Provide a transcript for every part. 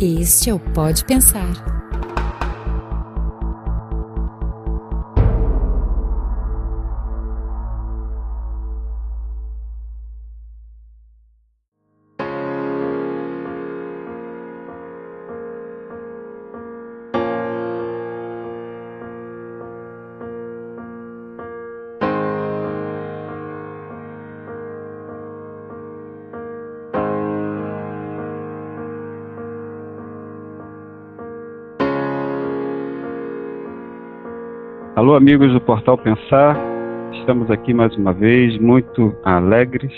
Este é o Pode Pensar. Alô, amigos do Portal Pensar. Estamos aqui mais uma vez, muito alegres,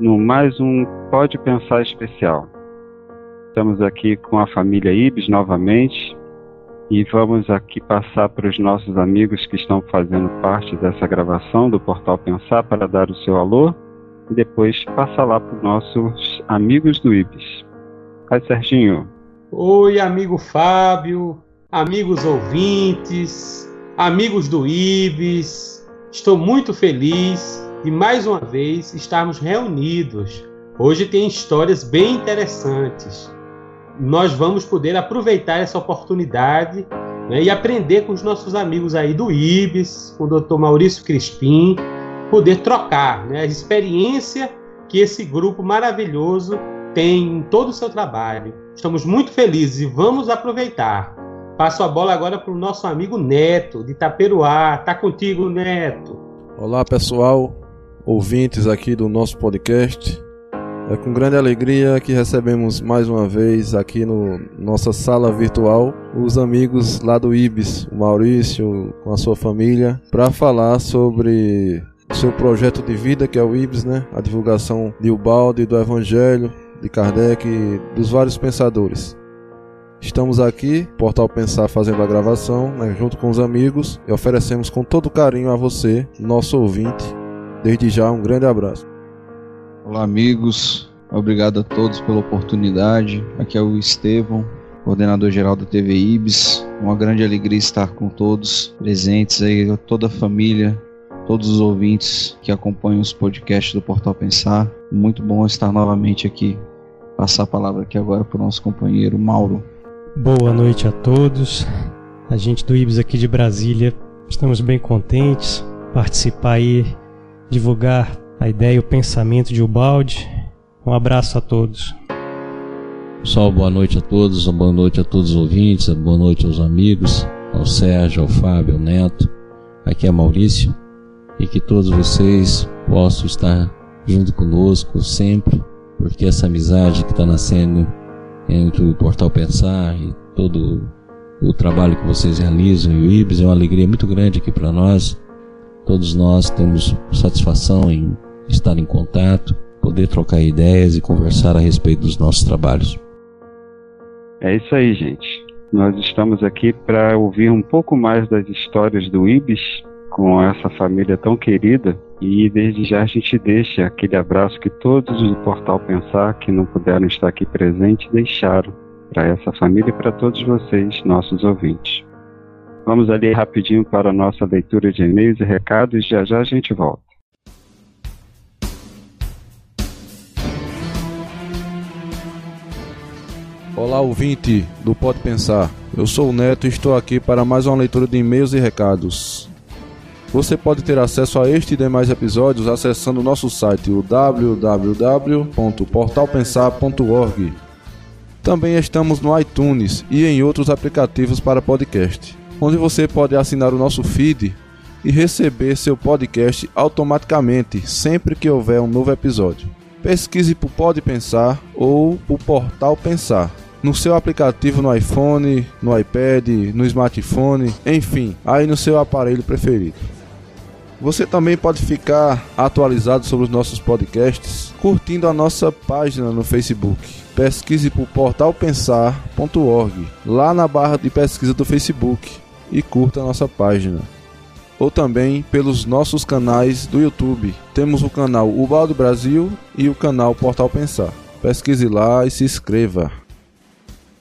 no mais um Pode Pensar especial. Estamos aqui com a família Ibis novamente e vamos aqui passar para os nossos amigos que estão fazendo parte dessa gravação do Portal Pensar para dar o seu alô e depois passar lá para os nossos amigos do Ibis. Aí, Serginho. Oi, amigo Fábio, amigos ouvintes, amigos do IBS, estou muito feliz de mais uma vez estarmos reunidos. Hoje tem histórias bem interessantes. Nós vamos poder aproveitar essa oportunidade né, e aprender com os nossos amigos aí do IBS, com o Dr. Maurício Crispim, poder trocar né, a experiência que esse grupo maravilhoso tem em todo o seu trabalho. Estamos muito felizes e vamos aproveitar. Passo a bola agora para o nosso amigo Neto, de Itaperuá. Tá contigo, Neto. Olá, pessoal, ouvintes aqui do nosso podcast. É com grande alegria que recebemos mais uma vez aqui no nossa sala virtual os amigos lá do IBS, o Maurício com a sua família, para falar sobre seu projeto de vida que é o IBS, né? A divulgação de Ubalde, do Evangelho, de Kardec dos vários pensadores. Estamos aqui, Portal Pensar, fazendo a gravação, né, junto com os amigos, e oferecemos com todo carinho a você, nosso ouvinte. Desde já, um grande abraço. Olá, amigos. Obrigado a todos pela oportunidade. Aqui é o Estevão, coordenador geral da TV IBS. Uma grande alegria estar com todos presentes aí, toda a família, todos os ouvintes que acompanham os podcasts do Portal Pensar. Muito bom estar novamente aqui. Passar a palavra aqui agora para o nosso companheiro Mauro. Boa noite a todos. A gente do IBS aqui de Brasília, estamos bem contentes participar aí, divulgar a ideia e o pensamento de Ubaldi. Um abraço a todos. Pessoal, boa noite a todos, boa noite a todos os ouvintes, boa noite aos amigos, ao Sérgio, ao Fábio, ao Neto. Aqui é Maurício e que todos vocês possam estar junto conosco sempre, porque essa amizade que está nascendo entre o Portal Pensar e todo o trabalho que vocês realizam e o IBS é uma alegria muito grande aqui para nós. Todos nós temos satisfação em estar em contato, poder trocar ideias e conversar a respeito dos nossos trabalhos. É isso aí, gente. Nós estamos aqui para ouvir um pouco mais das histórias do IBS com essa família tão querida e desde já a gente deixa aquele abraço que todos do Portal Pensar que não puderam estar aqui presentes deixaram para essa família e para todos vocês, nossos ouvintes. Vamos ali rapidinho para a nossa leitura de e-mails e recados e já já a gente volta. Olá, ouvinte do Pode Pensar. Eu sou o Neto e estou aqui para mais uma leitura de e-mails e recados. Você pode ter acesso a este e demais episódios acessando o nosso site o www.portalpensar.org. Também estamos no iTunes e em outros aplicativos para podcast, onde você pode assinar o nosso feed e receber seu podcast automaticamente sempre que houver um novo episódio. Pesquise por Pode Pensar ou por Portal Pensar no seu aplicativo no iPhone, no iPad, no smartphone, enfim, aí no seu aparelho preferido. Você também pode ficar atualizado sobre os nossos podcasts curtindo a nossa página no Facebook. Pesquise por portalpensar.org lá na barra de pesquisa do Facebook e curta a nossa página. Ou também pelos nossos canais do YouTube. Temos o canal Ubaldo Brasil e o canal Portal Pensar. Pesquise lá e se inscreva.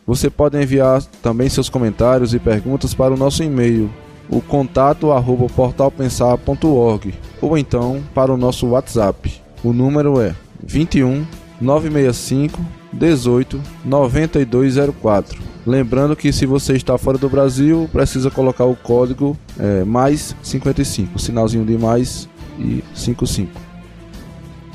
Você pode enviar também seus comentários e perguntas para o nosso e-mail o contato arroba portalpensar.org ou então para o nosso WhatsApp. O número é 21 965 18 9204. Lembrando que se você está fora do Brasil, precisa colocar o código é, mais 55, sinalzinho de mais e 55.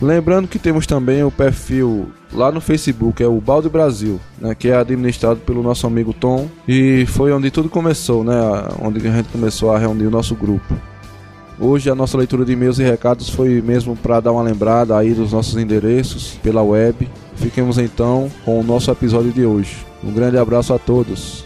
Lembrando que temos também o perfil lá no Facebook, é o Balde Brasil, né, que é administrado pelo nosso amigo Tom e foi onde tudo começou, né, onde a gente começou a reunir o nosso grupo. Hoje a nossa leitura de e-mails e recados foi mesmo para dar uma lembrada aí dos nossos endereços pela web. Fiquemos então com o nosso episódio de hoje. Um grande abraço a todos.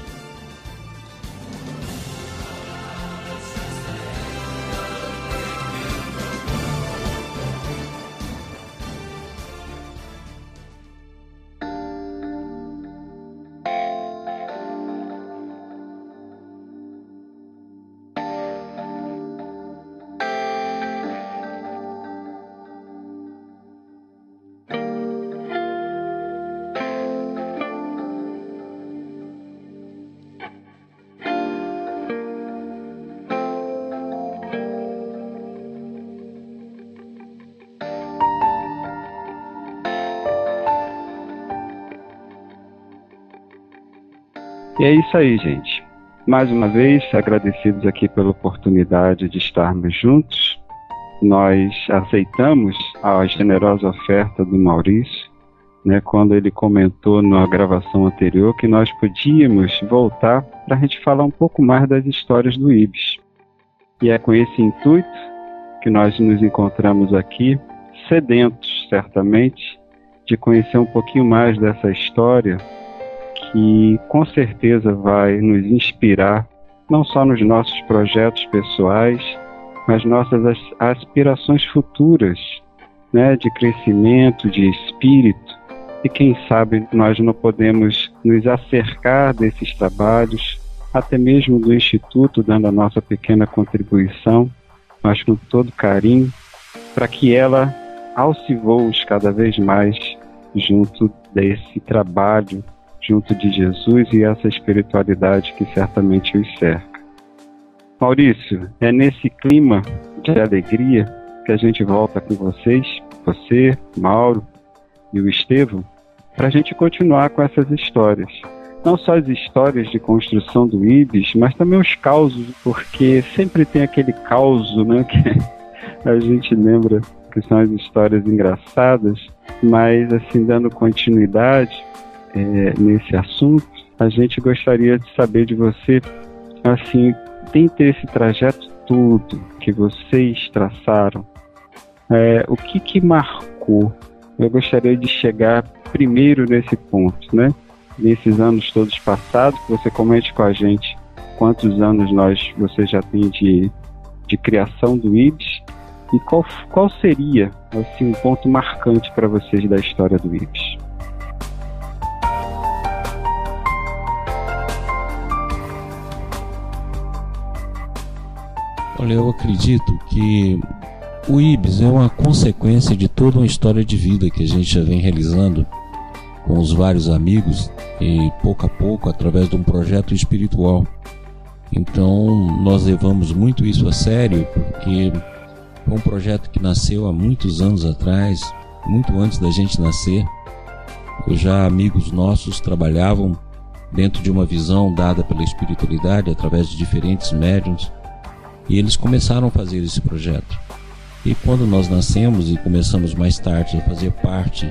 E é isso aí, gente. Mais uma vez, agradecidos aqui pela oportunidade de estarmos juntos. Nós aceitamos a generosa oferta do Maurício, né, quando ele comentou na gravação anterior que nós podíamos voltar para a gente falar um pouco mais das histórias do Ibis. E é com esse intuito que nós nos encontramos aqui, sedentos, certamente, de conhecer um pouquinho mais dessa história que com certeza vai nos inspirar, não só nos nossos projetos pessoais, mas nossas aspirações futuras, né, de crescimento, de espírito. E quem sabe nós não podemos nos acercar desses trabalhos, até mesmo do Instituto, dando a nossa pequena contribuição, mas com todo carinho, para que ela alce voos cada vez mais junto desse trabalho junto de Jesus e essa espiritualidade que certamente os cerca. Maurício, é nesse clima de alegria que a gente volta com vocês, você, Mauro e o Estevão, para a gente continuar com essas histórias. Não só as histórias de construção do Ibis, mas também os causos, porque sempre tem aquele caos né, que a gente lembra que são as histórias engraçadas, mas assim, dando continuidade, é, nesse assunto, a gente gostaria de saber de você, assim, dentre esse trajeto todo que vocês traçaram, é, o que que marcou? Eu gostaria de chegar primeiro nesse ponto, né? Nesses anos todos passados, que você comente com a gente quantos anos nós você já tem de, de criação do IBS e qual, qual seria assim, um ponto marcante para vocês da história do IBS. Olha, eu acredito que o IBS é uma consequência de toda uma história de vida que a gente já vem realizando com os vários amigos e pouco a pouco através de um projeto espiritual. Então, nós levamos muito isso a sério porque foi um projeto que nasceu há muitos anos atrás, muito antes da gente nascer. Já amigos nossos trabalhavam dentro de uma visão dada pela espiritualidade através de diferentes médiums e eles começaram a fazer esse projeto. E quando nós nascemos e começamos mais tarde a fazer parte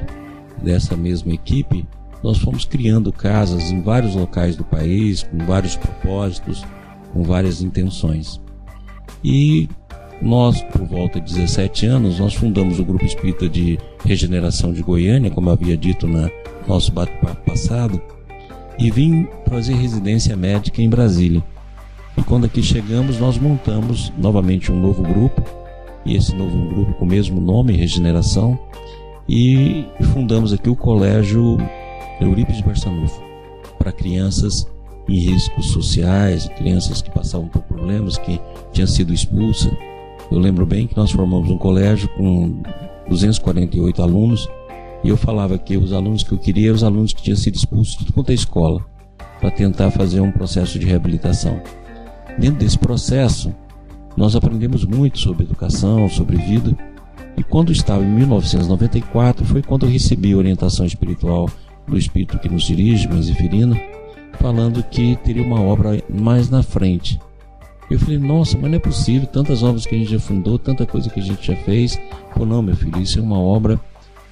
dessa mesma equipe, nós fomos criando casas em vários locais do país, com vários propósitos, com várias intenções. E nós, por volta de 17 anos, nós fundamos o Grupo Espírita de Regeneração de Goiânia, como havia dito no nosso bate-papo passado, e vim fazer residência médica em Brasília. E quando aqui chegamos, nós montamos novamente um novo grupo, e esse novo grupo com o mesmo nome, Regeneração, e fundamos aqui o Colégio Eurípides Barçanufo, para crianças em riscos sociais, crianças que passavam por problemas, que tinham sido expulsas. Eu lembro bem que nós formamos um colégio com 248 alunos, e eu falava que os alunos que eu queria eram os alunos que tinham sido expulsos de toda a escola, para tentar fazer um processo de reabilitação. Dentro desse processo, nós aprendemos muito sobre educação, sobre vida. E quando estava em 1994, foi quando eu recebi orientação espiritual do Espírito que nos dirige, Manzifirino, falando que teria uma obra mais na frente. Eu falei, nossa, mas não é possível, tantas obras que a gente já fundou, tanta coisa que a gente já fez. Falei, não, meu filho, isso é uma obra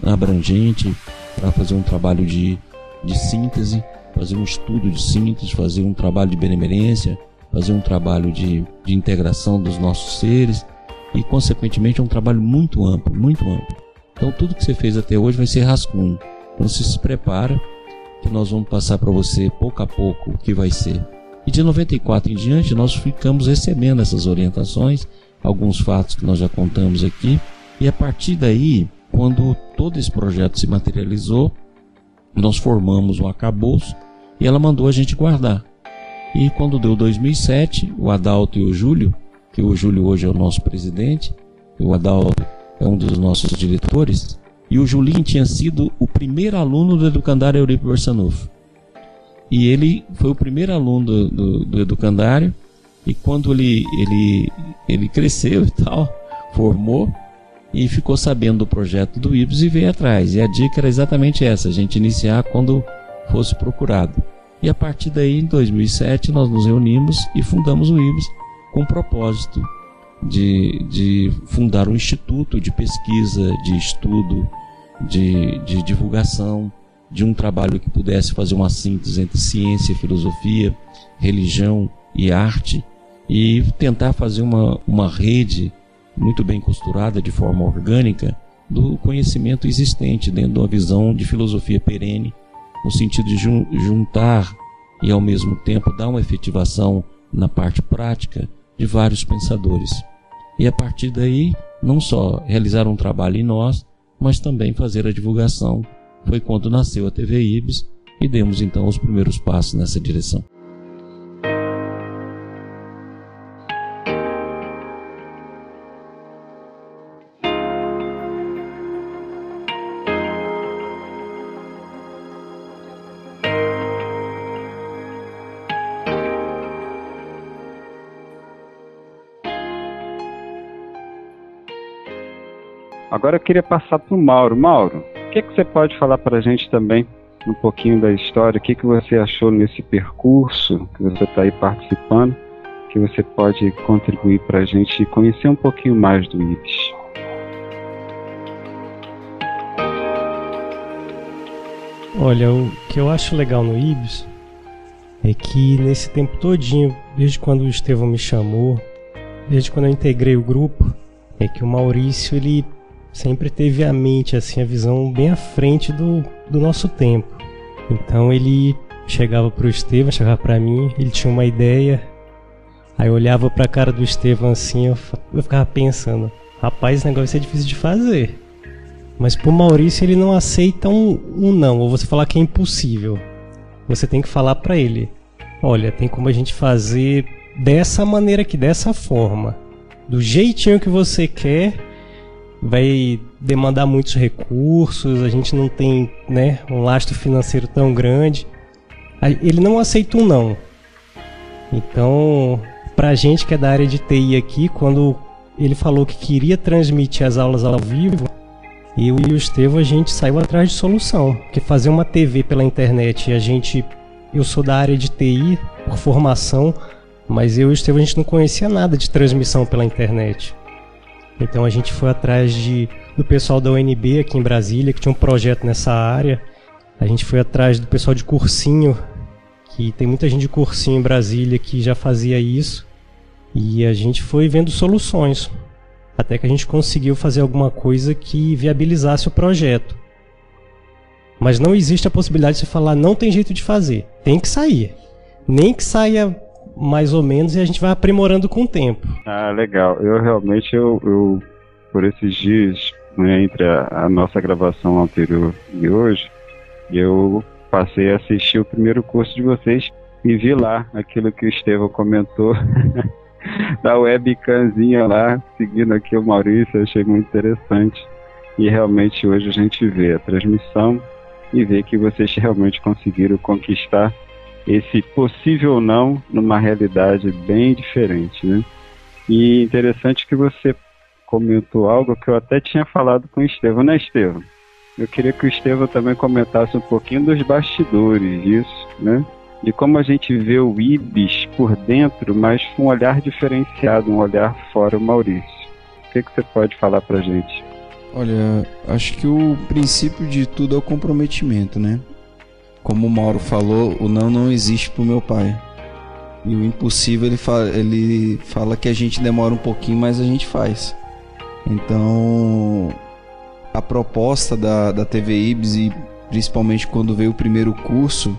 abrangente para fazer um trabalho de, de síntese, fazer um estudo de síntese, fazer um trabalho de benemerência, fazer um trabalho de, de integração dos nossos seres e, consequentemente, é um trabalho muito amplo, muito amplo. Então, tudo que você fez até hoje vai ser rascunho. Então, você se prepara que nós vamos passar para você pouco a pouco o que vai ser. E de 94 em diante, nós ficamos recebendo essas orientações, alguns fatos que nós já contamos aqui, e a partir daí, quando todo esse projeto se materializou, nós formamos o acabouço e ela mandou a gente guardar. E quando deu 2007, o Adalto e o Júlio, que o Júlio hoje é o nosso presidente, o Adalto é um dos nossos diretores, e o Julinho tinha sido o primeiro aluno do Educandário Euripe Barçanufo. E ele foi o primeiro aluno do, do, do Educandário, e quando ele, ele, ele cresceu e tal, formou, e ficou sabendo do projeto do IBS e veio atrás. E a dica era exatamente essa, a gente iniciar quando fosse procurado. E a partir daí, em 2007, nós nos reunimos e fundamos o IBS com o propósito de, de fundar um instituto de pesquisa, de estudo, de, de divulgação, de um trabalho que pudesse fazer uma síntese entre ciência, filosofia, religião e arte, e tentar fazer uma, uma rede muito bem costurada de forma orgânica do conhecimento existente dentro de uma visão de filosofia perene, no sentido de juntar e ao mesmo tempo dar uma efetivação na parte prática de vários pensadores. E a partir daí, não só realizar um trabalho em nós, mas também fazer a divulgação. Foi quando nasceu a TV Ibis e demos então os primeiros passos nessa direção. Agora eu queria passar para o Mauro. Mauro, o que, que você pode falar para a gente também um pouquinho da história? O que, que você achou nesse percurso que você está aí participando? Que você pode contribuir para a gente conhecer um pouquinho mais do IBS? Olha, o que eu acho legal no IBS é que nesse tempo todinho, desde quando o Estevão me chamou, desde quando eu integrei o grupo, é que o Maurício ele sempre teve a mente, assim, a visão bem à frente do, do nosso tempo. Então ele chegava pro Estevam, chegava para mim, ele tinha uma ideia, aí eu olhava pra cara do Estevam assim, eu, eu ficava pensando, rapaz, esse negócio é difícil de fazer. Mas pro Maurício ele não aceita um, um não, ou você falar que é impossível. Você tem que falar para ele, olha, tem como a gente fazer dessa maneira aqui, dessa forma. Do jeitinho que você quer, vai demandar muitos recursos, a gente não tem né, um lastro financeiro tão grande. Ele não aceita um não. Então, pra gente que é da área de TI aqui, quando ele falou que queria transmitir as aulas ao vivo, eu e o Estevam a gente saiu atrás de solução. Porque fazer uma TV pela internet, a gente. Eu sou da área de TI por formação, mas eu e o Estevam a gente não conhecia nada de transmissão pela internet. Então a gente foi atrás de, do pessoal da UNB aqui em Brasília, que tinha um projeto nessa área. A gente foi atrás do pessoal de cursinho, que tem muita gente de cursinho em Brasília que já fazia isso. E a gente foi vendo soluções. Até que a gente conseguiu fazer alguma coisa que viabilizasse o projeto. Mas não existe a possibilidade de você falar, não tem jeito de fazer. Tem que sair. Nem que saia mais ou menos, e a gente vai aprimorando com o tempo. Ah, legal. Eu realmente, eu, eu por esses dias, né, entre a, a, nossa gravação anterior e hoje, eu passei a assistir o primeiro curso de vocês e vi lá aquilo que o Estevão comentou da webcamzinha lá, seguindo aqui o Maurício, achei muito interessante. E realmente hoje a gente vê a transmissão e vê que vocês realmente conseguiram conquistar esse possível não numa realidade bem diferente, né? E interessante que você comentou algo que eu até tinha falado com o Estevam, né, Estevam? eu queria que o Estevam também comentasse um pouquinho dos bastidores disso, né? De como a gente vê o Ibis por dentro, mas com um olhar diferenciado, um olhar fora o Maurício. O que, que você pode falar pra gente? Olha, acho que o princípio de tudo é o comprometimento, né? Como o Mauro falou, o não não existe pro meu pai. E o impossível ele fala, ele fala que a gente demora um pouquinho, mas a gente faz. Então, a proposta da, da TV Ibs e principalmente quando veio o primeiro curso,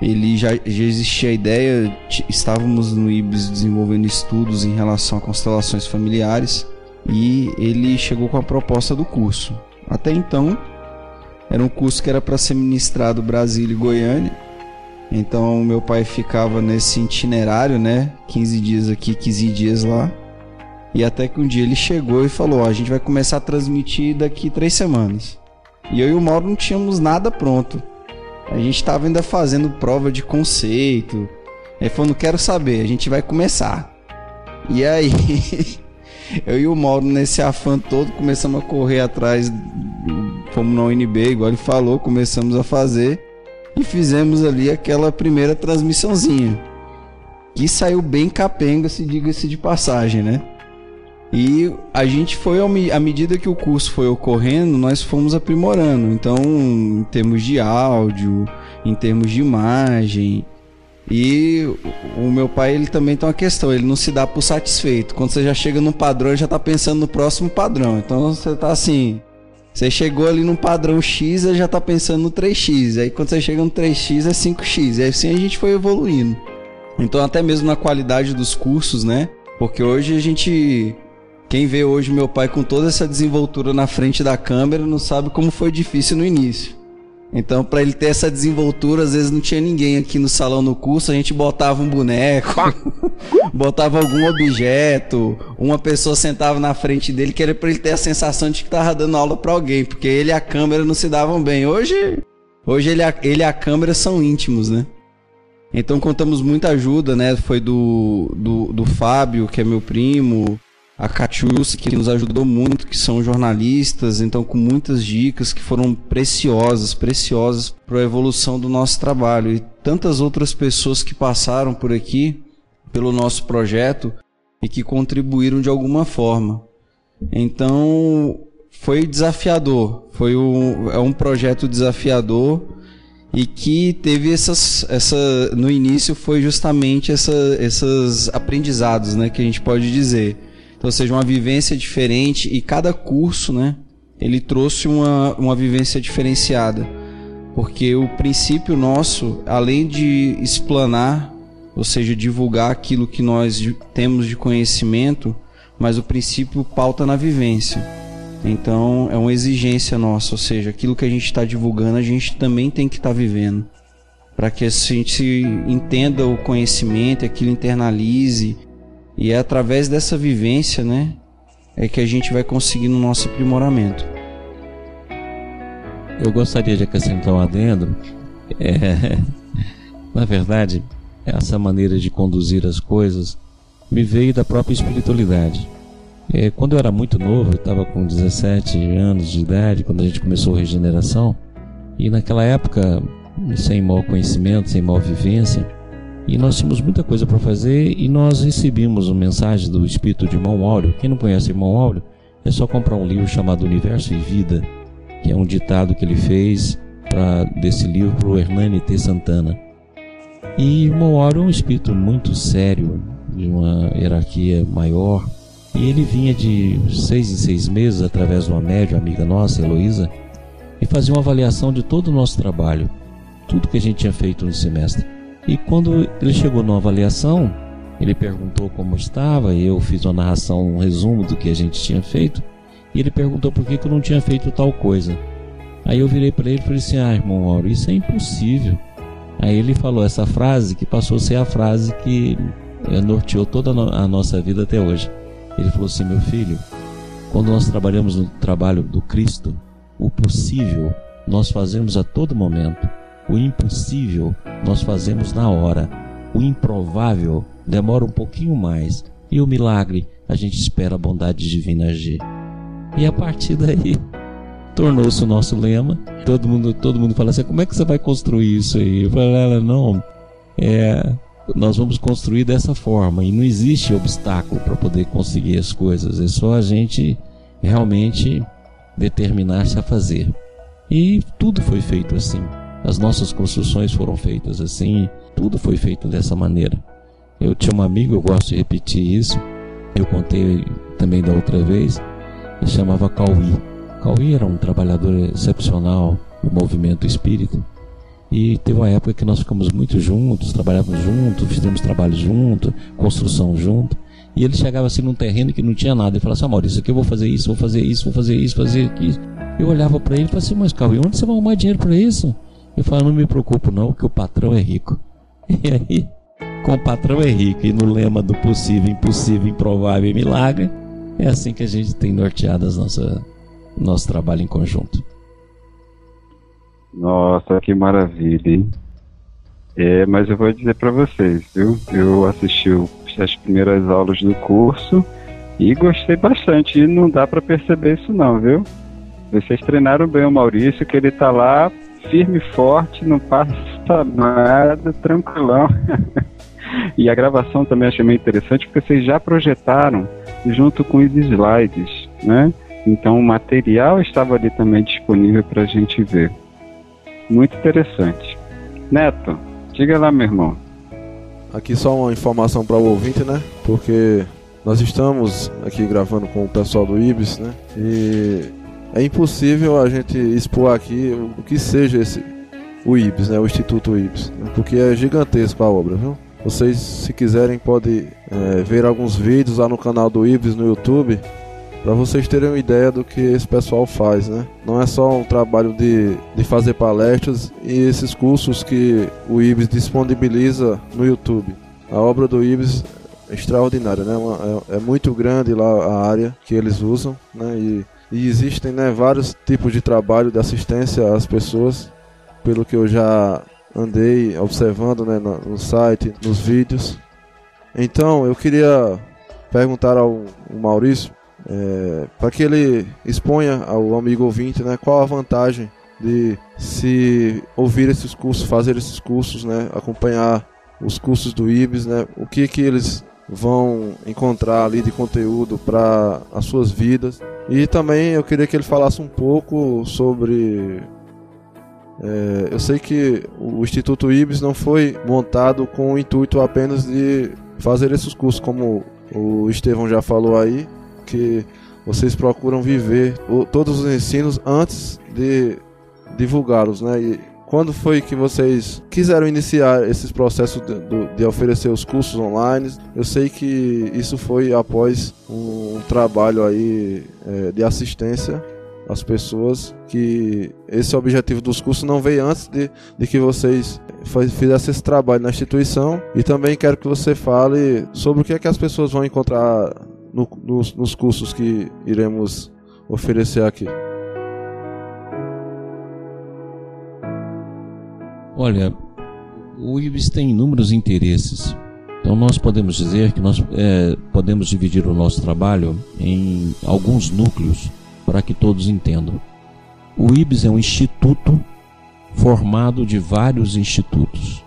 ele já, já existia a ideia, estávamos no Ibs desenvolvendo estudos em relação a constelações familiares e ele chegou com a proposta do curso. Até então, era um curso que era para ser ministrado Brasília e Goiânia. Então, meu pai ficava nesse itinerário, né? 15 dias aqui, 15 dias lá. E até que um dia ele chegou e falou: ó, a gente vai começar a transmitir daqui três semanas. E eu e o Mauro não tínhamos nada pronto. A gente estava ainda fazendo prova de conceito. Ele falou: não quero saber, a gente vai começar. E aí, eu e o Mauro, nesse afã todo, começamos a correr atrás. Fomos na UNB, igual ele falou, começamos a fazer. E fizemos ali aquela primeira transmissãozinha. Que saiu bem capenga, se diga-se de passagem, né? E a gente foi, à medida que o curso foi ocorrendo, nós fomos aprimorando. Então, em termos de áudio, em termos de imagem. E o meu pai, ele também tem uma questão, ele não se dá por satisfeito. Quando você já chega num padrão, já tá pensando no próximo padrão. Então, você tá assim, você chegou ali num padrão X, ele já tá pensando no 3X. Aí quando você chega no 3X é 5X. E assim a gente foi evoluindo. Então até mesmo na qualidade dos cursos, né? Porque hoje a gente quem vê hoje meu pai com toda essa desenvoltura na frente da câmera não sabe como foi difícil no início. Então, para ele ter essa desenvoltura, às vezes não tinha ninguém aqui no salão no curso, a gente botava um boneco, botava algum objeto, uma pessoa sentava na frente dele, que era para ele ter a sensação de que tava dando aula para alguém, porque ele e a câmera não se davam bem. Hoje, hoje ele, ele e a câmera são íntimos, né? Então contamos muita ajuda, né? Foi do, do, do Fábio, que é meu primo, a Catius, que nos ajudou muito, que são jornalistas, então com muitas dicas que foram preciosas, preciosas para a evolução do nosso trabalho. E tantas outras pessoas que passaram por aqui, pelo nosso projeto, e que contribuíram de alguma forma. Então, foi desafiador, foi um, é um projeto desafiador e que teve essas, essa no início foi justamente essa, esses aprendizados, né, que a gente pode dizer então, seja, uma vivência diferente e cada curso, né, ele trouxe uma, uma vivência diferenciada. Porque o princípio nosso, além de explanar, ou seja, divulgar aquilo que nós temos de conhecimento, mas o princípio pauta na vivência. Então é uma exigência nossa, ou seja, aquilo que a gente está divulgando, a gente também tem que estar tá vivendo. Para que a gente entenda o conhecimento, aquilo internalize e é através dessa vivência, né, é que a gente vai conseguindo o nosso aprimoramento. Eu gostaria de acrescentar um adendo. É, na verdade, essa maneira de conduzir as coisas me veio da própria espiritualidade. É, quando eu era muito novo, eu estava com 17 anos de idade, quando a gente começou a regeneração, e naquela época, sem mau conhecimento, sem mal vivência, e nós tínhamos muita coisa para fazer e nós recebemos uma mensagem do espírito de Irmão Áureo. Quem não conhece Irmão Áureo, é só comprar um livro chamado Universo e Vida, que é um ditado que ele fez para desse livro para o Hernani T. Santana. E Irmão Áureo é um espírito muito sério, de uma hierarquia maior, e ele vinha de seis em seis meses através de uma média amiga nossa, Heloísa, e fazia uma avaliação de todo o nosso trabalho, tudo que a gente tinha feito no semestre. E quando ele chegou na avaliação, ele perguntou como estava, e eu fiz uma narração, um resumo do que a gente tinha feito, e ele perguntou por que, que eu não tinha feito tal coisa. Aí eu virei para ele e falei assim: Ah, irmão Mauro, isso é impossível. Aí ele falou essa frase que passou a ser a frase que norteou toda a nossa vida até hoje. Ele falou assim: Meu filho, quando nós trabalhamos no trabalho do Cristo, o possível nós fazemos a todo momento. O impossível nós fazemos na hora. O improvável demora um pouquinho mais. E o milagre a gente espera a bondade divina agir. E a partir daí tornou-se o nosso lema. Todo mundo, todo mundo fala assim: como é que você vai construir isso aí? Eu falei: ela não, é, nós vamos construir dessa forma e não existe obstáculo para poder conseguir as coisas. É só a gente realmente determinar-se a fazer. E tudo foi feito assim. As nossas construções foram feitas assim, tudo foi feito dessa maneira. Eu tinha um amigo, eu gosto de repetir isso, eu contei também da outra vez, ele chamava Cauí. Cauí era um trabalhador excepcional no movimento espírita. E teve uma época que nós ficamos muito juntos, trabalhávamos juntos, fizemos trabalho junto, construção junto. E ele chegava assim num terreno que não tinha nada e falava assim: ah, Maurício, aqui eu vou fazer isso, vou fazer isso, vou fazer isso, fazer aquilo. Eu olhava para ele e falava assim: Mas Cauí, onde você vai arrumar dinheiro para isso? Eu falava: Não me preocupo, não, que o patrão é rico. E aí, com o patrão é rico e no lema do possível, impossível, improvável e milagre, é assim que a gente tem norteado nossa, nosso trabalho em conjunto. Nossa, que maravilha, hein? É, mas eu vou dizer para vocês, viu? Eu assisti as primeiras aulas do curso e gostei bastante. E não dá para perceber isso não, viu? Vocês treinaram bem o Maurício, que ele tá lá firme e forte, não passa nada, tranquilão. e a gravação também achei meio interessante porque vocês já projetaram junto com os slides, né? Então o material estava ali também disponível para a gente ver. Muito interessante. Neto, diga lá, meu irmão. Aqui só uma informação para o ouvinte, né? Porque nós estamos aqui gravando com o pessoal do IBS, né? E é impossível a gente expor aqui o que seja esse o IBS, né? O Instituto IBS, porque é gigantesco a obra, viu? Vocês, se quiserem, podem é, ver alguns vídeos lá no canal do IBS no YouTube para vocês terem uma ideia do que esse pessoal faz, né? Não é só um trabalho de, de fazer palestras e esses cursos que o IBS disponibiliza no YouTube. A obra do IBS é extraordinária, né? É, é muito grande lá a área que eles usam, né? E, e existem né, vários tipos de trabalho de assistência às pessoas, pelo que eu já andei observando né, no, site, nos vídeos. Então eu queria perguntar ao Maurício é, para que ele exponha ao amigo ouvinte né, qual a vantagem de se ouvir esses cursos, fazer esses cursos, né, acompanhar os cursos do IBS, né, o que que eles vão encontrar ali de conteúdo para as suas vidas. E também eu queria que ele falasse um pouco sobre. É, eu sei que o Instituto IBS não foi montado com o intuito apenas de fazer esses cursos, como o Estevão já falou aí, que vocês procuram viver todos os ensinos antes de divulgá-los, né? E quando foi que vocês quiseram iniciar esses processos de, de, oferecer os cursos online? Eu sei que isso foi após um, um trabalho aí é, de assistência às pessoas, que esse objetivo dos cursos não veio antes de, de que vocês fizessem esse trabalho na instituição. E também quero que você fale sobre o que é que as pessoas vão encontrar no, nos, nos cursos que iremos oferecer aqui? Olha, o IBS tem inúmeros interesses. Então nós podemos dizer que nós é, podemos dividir o nosso trabalho em alguns núcleos para que todos entendam. O IBS é um instituto formado de vários institutos.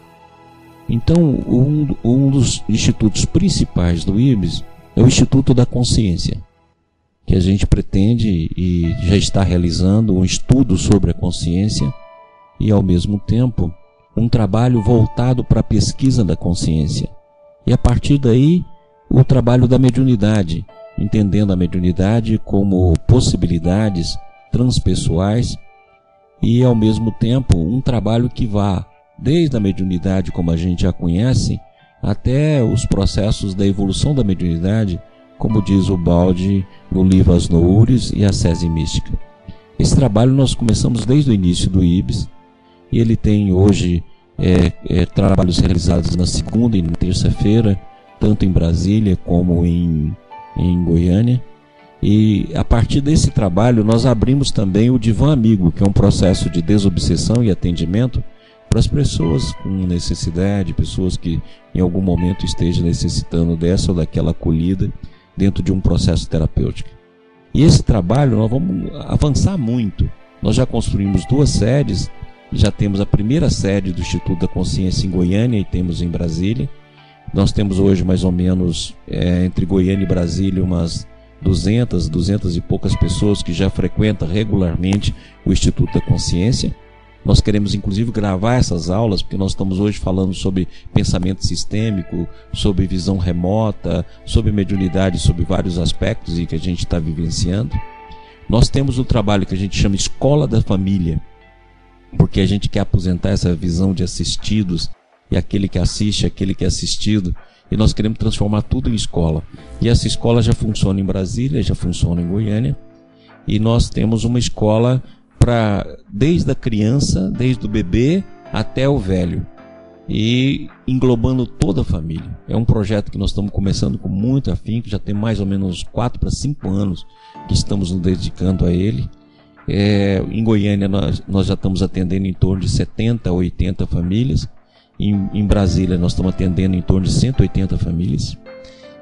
Então um, um dos institutos principais do IBS é o Instituto da Consciência, que a gente pretende e já está realizando um estudo sobre a consciência e, ao mesmo tempo, um trabalho voltado para a pesquisa da consciência. E a partir daí, o trabalho da mediunidade, entendendo a mediunidade como possibilidades transpessoais e, ao mesmo tempo, um trabalho que vá desde a mediunidade como a gente já conhece até os processos da evolução da mediunidade, como diz o Balde no livro As Noures e a Sese Mística. Esse trabalho nós começamos desde o início do IBS e ele tem hoje é, é, trabalhos realizados na segunda e na terça-feira, tanto em Brasília como em, em Goiânia. E a partir desse trabalho nós abrimos também o Divã Amigo, que é um processo de desobsessão e atendimento para as pessoas com necessidade, pessoas que em algum momento estejam necessitando dessa ou daquela acolhida dentro de um processo terapêutico. E esse trabalho nós vamos avançar muito. Nós já construímos duas sedes, já temos a primeira sede do Instituto da Consciência em Goiânia e temos em Brasília. Nós temos hoje mais ou menos é, entre Goiânia e Brasília umas 200, 200 e poucas pessoas que já frequentam regularmente o Instituto da Consciência. Nós queremos inclusive gravar essas aulas, porque nós estamos hoje falando sobre pensamento sistêmico, sobre visão remota, sobre mediunidade, sobre vários aspectos e que a gente está vivenciando. Nós temos um trabalho que a gente chama Escola da Família, porque a gente quer aposentar essa visão de assistidos e aquele que assiste, aquele que é assistido, e nós queremos transformar tudo em escola. E essa escola já funciona em Brasília, já funciona em Goiânia, e nós temos uma escola para desde a criança, desde o bebê até o velho e englobando toda a família. É um projeto que nós estamos começando com muito afinco, já tem mais ou menos 4 para 5 anos que estamos nos dedicando a ele. É, em Goiânia nós, nós já estamos atendendo em torno de 70 a 80 famílias. Em, em Brasília nós estamos atendendo em torno de 180 famílias.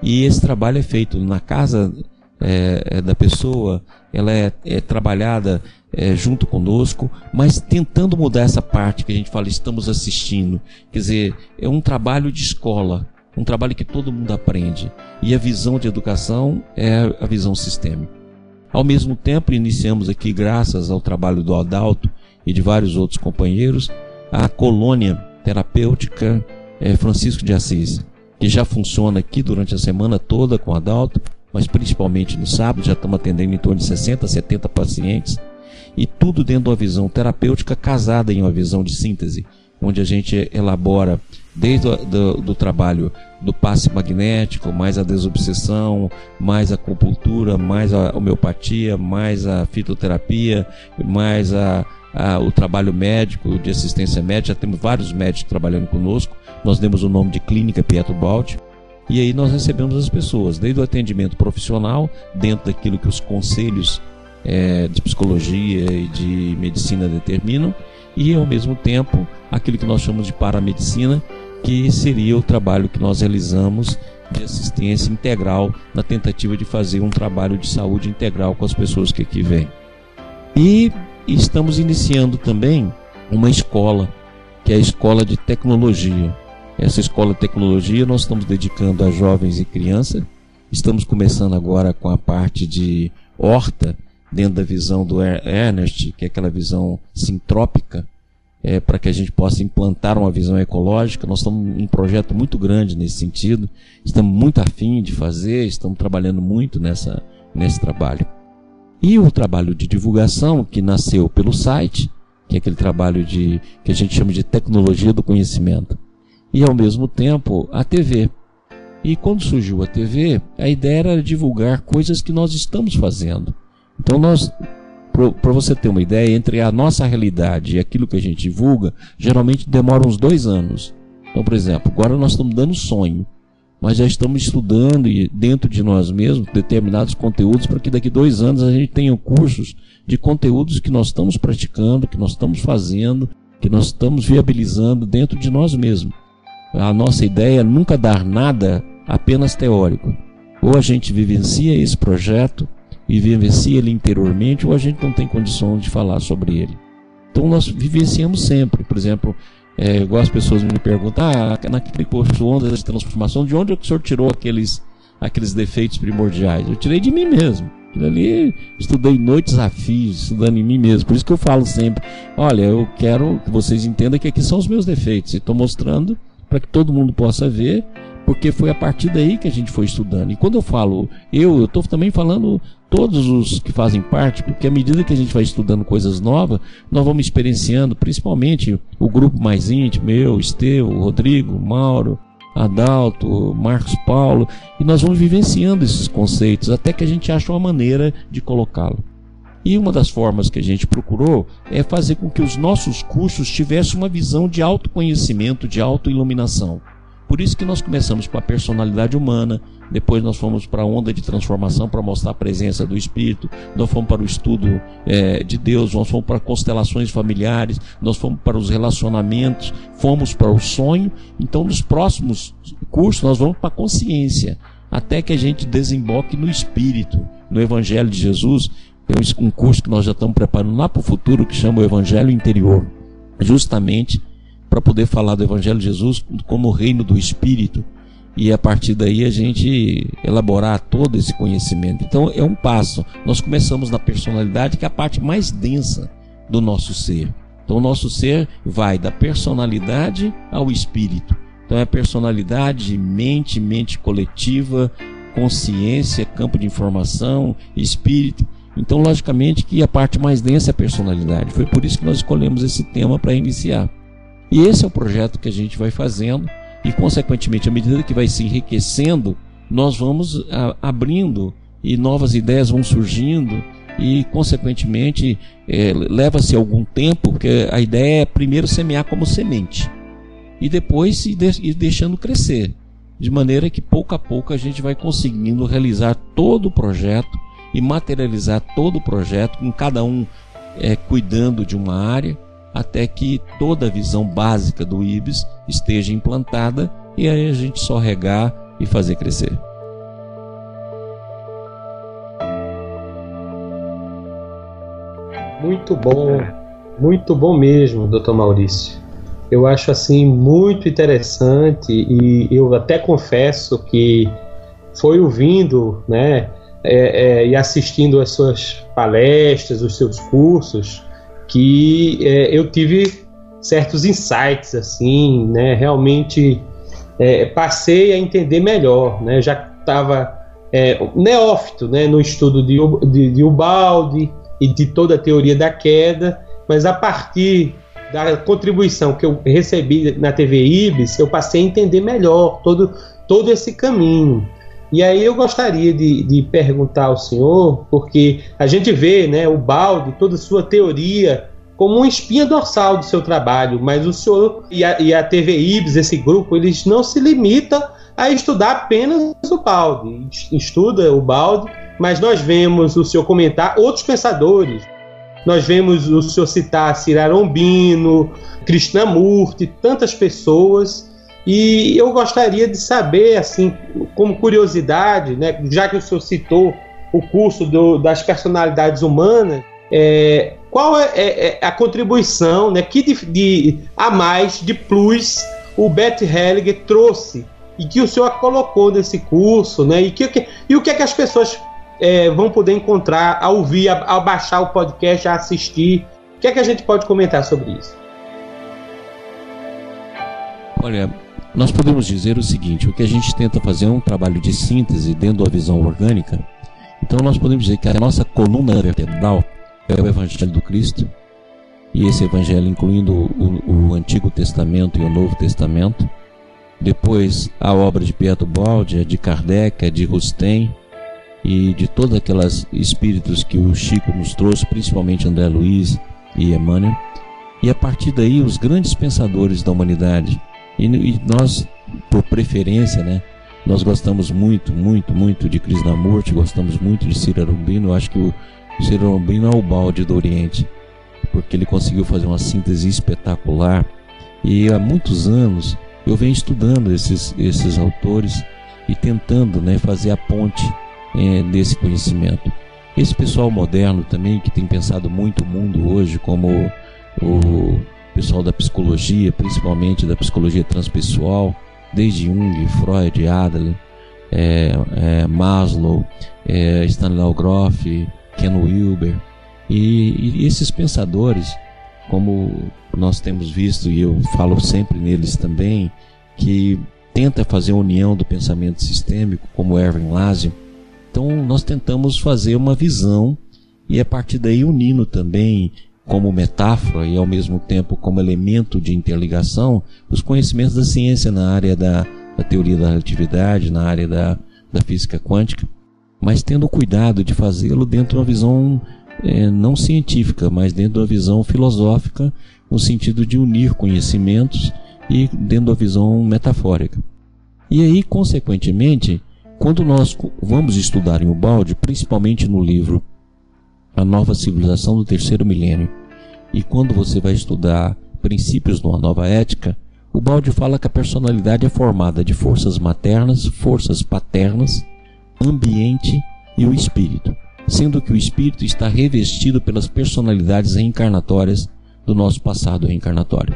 E esse trabalho é feito na casa é, é, da pessoa, ela é, é trabalhada é, junto conosco, mas tentando mudar essa parte que a gente fala, estamos assistindo. Quer dizer, é um trabalho de escola, um trabalho que todo mundo aprende. E a visão de educação é a visão sistêmica. Ao mesmo tempo, iniciamos aqui, graças ao trabalho do Adalto e de vários outros companheiros, a colônia terapêutica é, Francisco de Assis, que já funciona aqui durante a semana toda com o Adalto mas principalmente no sábado, já estamos atendendo em torno de 60, 70 pacientes, e tudo dentro de uma visão terapêutica casada em uma visão de síntese, onde a gente elabora desde o do, do trabalho do passe magnético, mais a desobsessão, mais a acupuntura, mais a homeopatia, mais a fitoterapia, mais a, a, o trabalho médico de assistência médica. Já temos vários médicos trabalhando conosco. Nós demos o nome de Clínica Pietro Baldi. E aí nós recebemos as pessoas, desde o atendimento profissional, dentro daquilo que os conselhos é, de psicologia e de medicina determinam, e ao mesmo tempo aquilo que nós chamamos de paramedicina, que seria o trabalho que nós realizamos de assistência integral na tentativa de fazer um trabalho de saúde integral com as pessoas que aqui vêm. E estamos iniciando também uma escola, que é a Escola de Tecnologia. Essa escola de tecnologia nós estamos dedicando a jovens e crianças. Estamos começando agora com a parte de horta, dentro da visão do Ernest, que é aquela visão sintrópica, é, para que a gente possa implantar uma visão ecológica. Nós estamos em um projeto muito grande nesse sentido, estamos muito afim de fazer, estamos trabalhando muito nessa, nesse trabalho. E o trabalho de divulgação, que nasceu pelo site, que é aquele trabalho de, que a gente chama de tecnologia do conhecimento e ao mesmo tempo a TV. E quando surgiu a TV, a ideia era divulgar coisas que nós estamos fazendo. Então nós para você ter uma ideia, entre a nossa realidade e aquilo que a gente divulga, geralmente demora uns dois anos. Então, por exemplo, agora nós estamos dando sonho, mas já estamos estudando e dentro de nós mesmos determinados conteúdos para que daqui dois anos a gente tenha cursos de conteúdos que nós estamos praticando, que nós estamos fazendo, que nós estamos viabilizando dentro de nós mesmos. A nossa ideia é nunca dar nada apenas teórico. Ou a gente vivencia esse projeto e vivencia ele interiormente, ou a gente não tem condições de falar sobre ele. Então nós vivenciamos sempre. Por exemplo, é, igual as pessoas me perguntam, ah, naquele curso Ondas de Transformação, de onde é o senhor tirou aqueles, aqueles defeitos primordiais? Eu tirei de mim mesmo. Ali, estudei noites a fios, estudando em mim mesmo. Por isso que eu falo sempre: olha, eu quero que vocês entendam que aqui são os meus defeitos. E estou mostrando para que todo mundo possa ver, porque foi a partir daí que a gente foi estudando. E quando eu falo eu, eu estou também falando todos os que fazem parte, porque à medida que a gente vai estudando coisas novas, nós vamos experienciando, principalmente o grupo mais íntimo, eu, Esteu, Rodrigo, Mauro, Adalto, Marcos Paulo, e nós vamos vivenciando esses conceitos até que a gente acha uma maneira de colocá-lo. E uma das formas que a gente procurou é fazer com que os nossos cursos tivessem uma visão de autoconhecimento, de autoiluminação. Por isso que nós começamos com a personalidade humana, depois nós fomos para a onda de transformação para mostrar a presença do Espírito, nós fomos para o estudo é, de Deus, nós fomos para constelações familiares, nós fomos para os relacionamentos, fomos para o sonho. Então, nos próximos cursos, nós vamos para a consciência, até que a gente desemboque no Espírito no Evangelho de Jesus, tem um curso que nós já estamos preparando lá para o futuro que chama o Evangelho Interior, justamente para poder falar do Evangelho de Jesus como o reino do Espírito e a partir daí a gente elaborar todo esse conhecimento. Então é um passo. Nós começamos na personalidade, que é a parte mais densa do nosso ser. Então o nosso ser vai da personalidade ao espírito. Então é personalidade, mente, mente coletiva, consciência, campo de informação, espírito. Então, logicamente que a parte mais densa é a personalidade. Foi por isso que nós escolhemos esse tema para iniciar. E esse é o projeto que a gente vai fazendo e, consequentemente, à medida que vai se enriquecendo, nós vamos abrindo e novas ideias vão surgindo e, consequentemente, é, leva-se algum tempo, porque a ideia é primeiro semear como semente e depois ir, de, ir deixando crescer, de maneira que pouco a pouco a gente vai conseguindo realizar todo o projeto e materializar todo o projeto, com cada um é, cuidando de uma área até que toda a visão básica do IBS esteja implantada e aí a gente só regar e fazer crescer. Muito bom, muito bom mesmo, doutor Maurício. Eu acho assim muito interessante e eu até confesso que foi ouvindo, né, é, é, e assistindo as suas palestras, os seus cursos, que é, eu tive certos insights assim, né? Realmente é, passei a entender melhor, né? Já estava é, neófito, né? No estudo de, de, de Ubaldi e de toda a teoria da queda, mas a partir da contribuição que eu recebi na TV Ibis, eu passei a entender melhor todo, todo esse caminho. E aí eu gostaria de, de perguntar ao senhor, porque a gente vê né, o balde, toda a sua teoria, como uma espinha dorsal do seu trabalho, mas o senhor e a, e a TV Ibs, esse grupo, eles não se limitam a estudar apenas o balde. Estuda o balde, mas nós vemos o senhor comentar outros pensadores. Nós vemos o senhor citar Cirarombino, Krishnamurti, tantas pessoas e eu gostaria de saber, assim, como curiosidade, né, já que o senhor citou o curso do, das personalidades humanas, é, qual é, é, é, a contribuição, né, que de, de, a mais, de plus, o Beth Hellinger trouxe e que o senhor colocou nesse curso, né, e, que, e o que é que as pessoas é, vão poder encontrar ao ouvir, ao baixar o podcast, a assistir? O que é que a gente pode comentar sobre isso? Olha, nós podemos dizer o seguinte: o que a gente tenta fazer é um trabalho de síntese dentro da visão orgânica. Então, nós podemos dizer que a nossa coluna vertebral é o Evangelho do Cristo, e esse Evangelho incluindo o, o Antigo Testamento e o Novo Testamento. Depois, a obra de Pietro Baldi, de Kardec, de Rustem e de todos aqueles espíritos que o Chico nos trouxe, principalmente André Luiz e Emmanuel. E a partir daí, os grandes pensadores da humanidade, e, e nós, por preferência, né, nós gostamos muito, muito, muito de Krishnamurti, gostamos muito de Ciro Arubino. acho que o Ciro Arubino é o balde do Oriente, porque ele conseguiu fazer uma síntese espetacular. E há muitos anos eu venho estudando esses, esses autores e tentando né, fazer a ponte é, desse conhecimento. Esse pessoal moderno também, que tem pensado muito o mundo hoje, como o pessoal da psicologia, principalmente da psicologia transpessoal, desde Jung, Freud, Adler, é, é, Maslow, é, Stanislaw Grof, Ken Wilber, e, e, esses pensadores, como nós temos visto, e eu falo sempre neles também, que tenta fazer a união do pensamento sistêmico, como Erwin Laszlo, então nós tentamos fazer uma visão e a partir daí unindo também como metáfora e ao mesmo tempo como elemento de interligação os conhecimentos da ciência na área da, da teoria da relatividade, na área da, da física quântica, mas tendo cuidado de fazê-lo dentro de uma visão é, não científica, mas dentro de uma visão filosófica, no sentido de unir conhecimentos e dentro da visão metafórica. E aí, consequentemente, quando nós vamos estudar em Ubaldi, principalmente no livro A Nova Civilização do Terceiro Milênio, e quando você vai estudar princípios de uma nova ética, o Balde fala que a personalidade é formada de forças maternas, forças paternas, ambiente e o espírito, sendo que o espírito está revestido pelas personalidades reencarnatórias do nosso passado reencarnatório.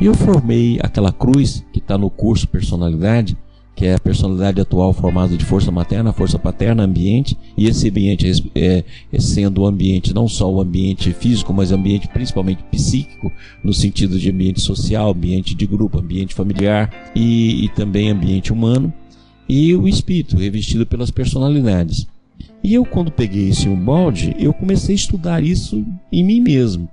E eu formei aquela cruz que está no curso Personalidade, que é a personalidade atual formada de força materna, força paterna, ambiente, e esse ambiente é, sendo o ambiente não só o ambiente físico, mas ambiente principalmente psíquico, no sentido de ambiente social, ambiente de grupo, ambiente familiar e, e também ambiente humano, e o espírito revestido pelas personalidades. E eu, quando peguei esse balde, eu comecei a estudar isso em mim mesmo.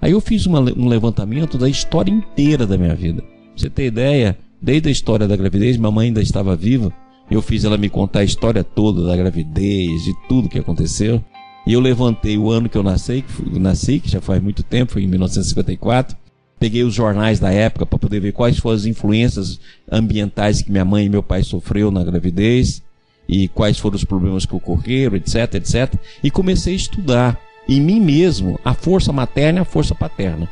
Aí eu fiz uma, um levantamento da história inteira da minha vida. Pra você ter ideia, Desde a história da gravidez, minha mãe ainda estava viva. Eu fiz ela me contar a história toda da gravidez, de tudo que aconteceu. E eu levantei o ano que eu nasci, que, nasci, que já faz muito tempo, foi em 1954. Peguei os jornais da época para poder ver quais foram as influências ambientais que minha mãe e meu pai sofreu na gravidez e quais foram os problemas que ocorreram, etc, etc. E comecei a estudar em mim mesmo a força materna e a força paterna.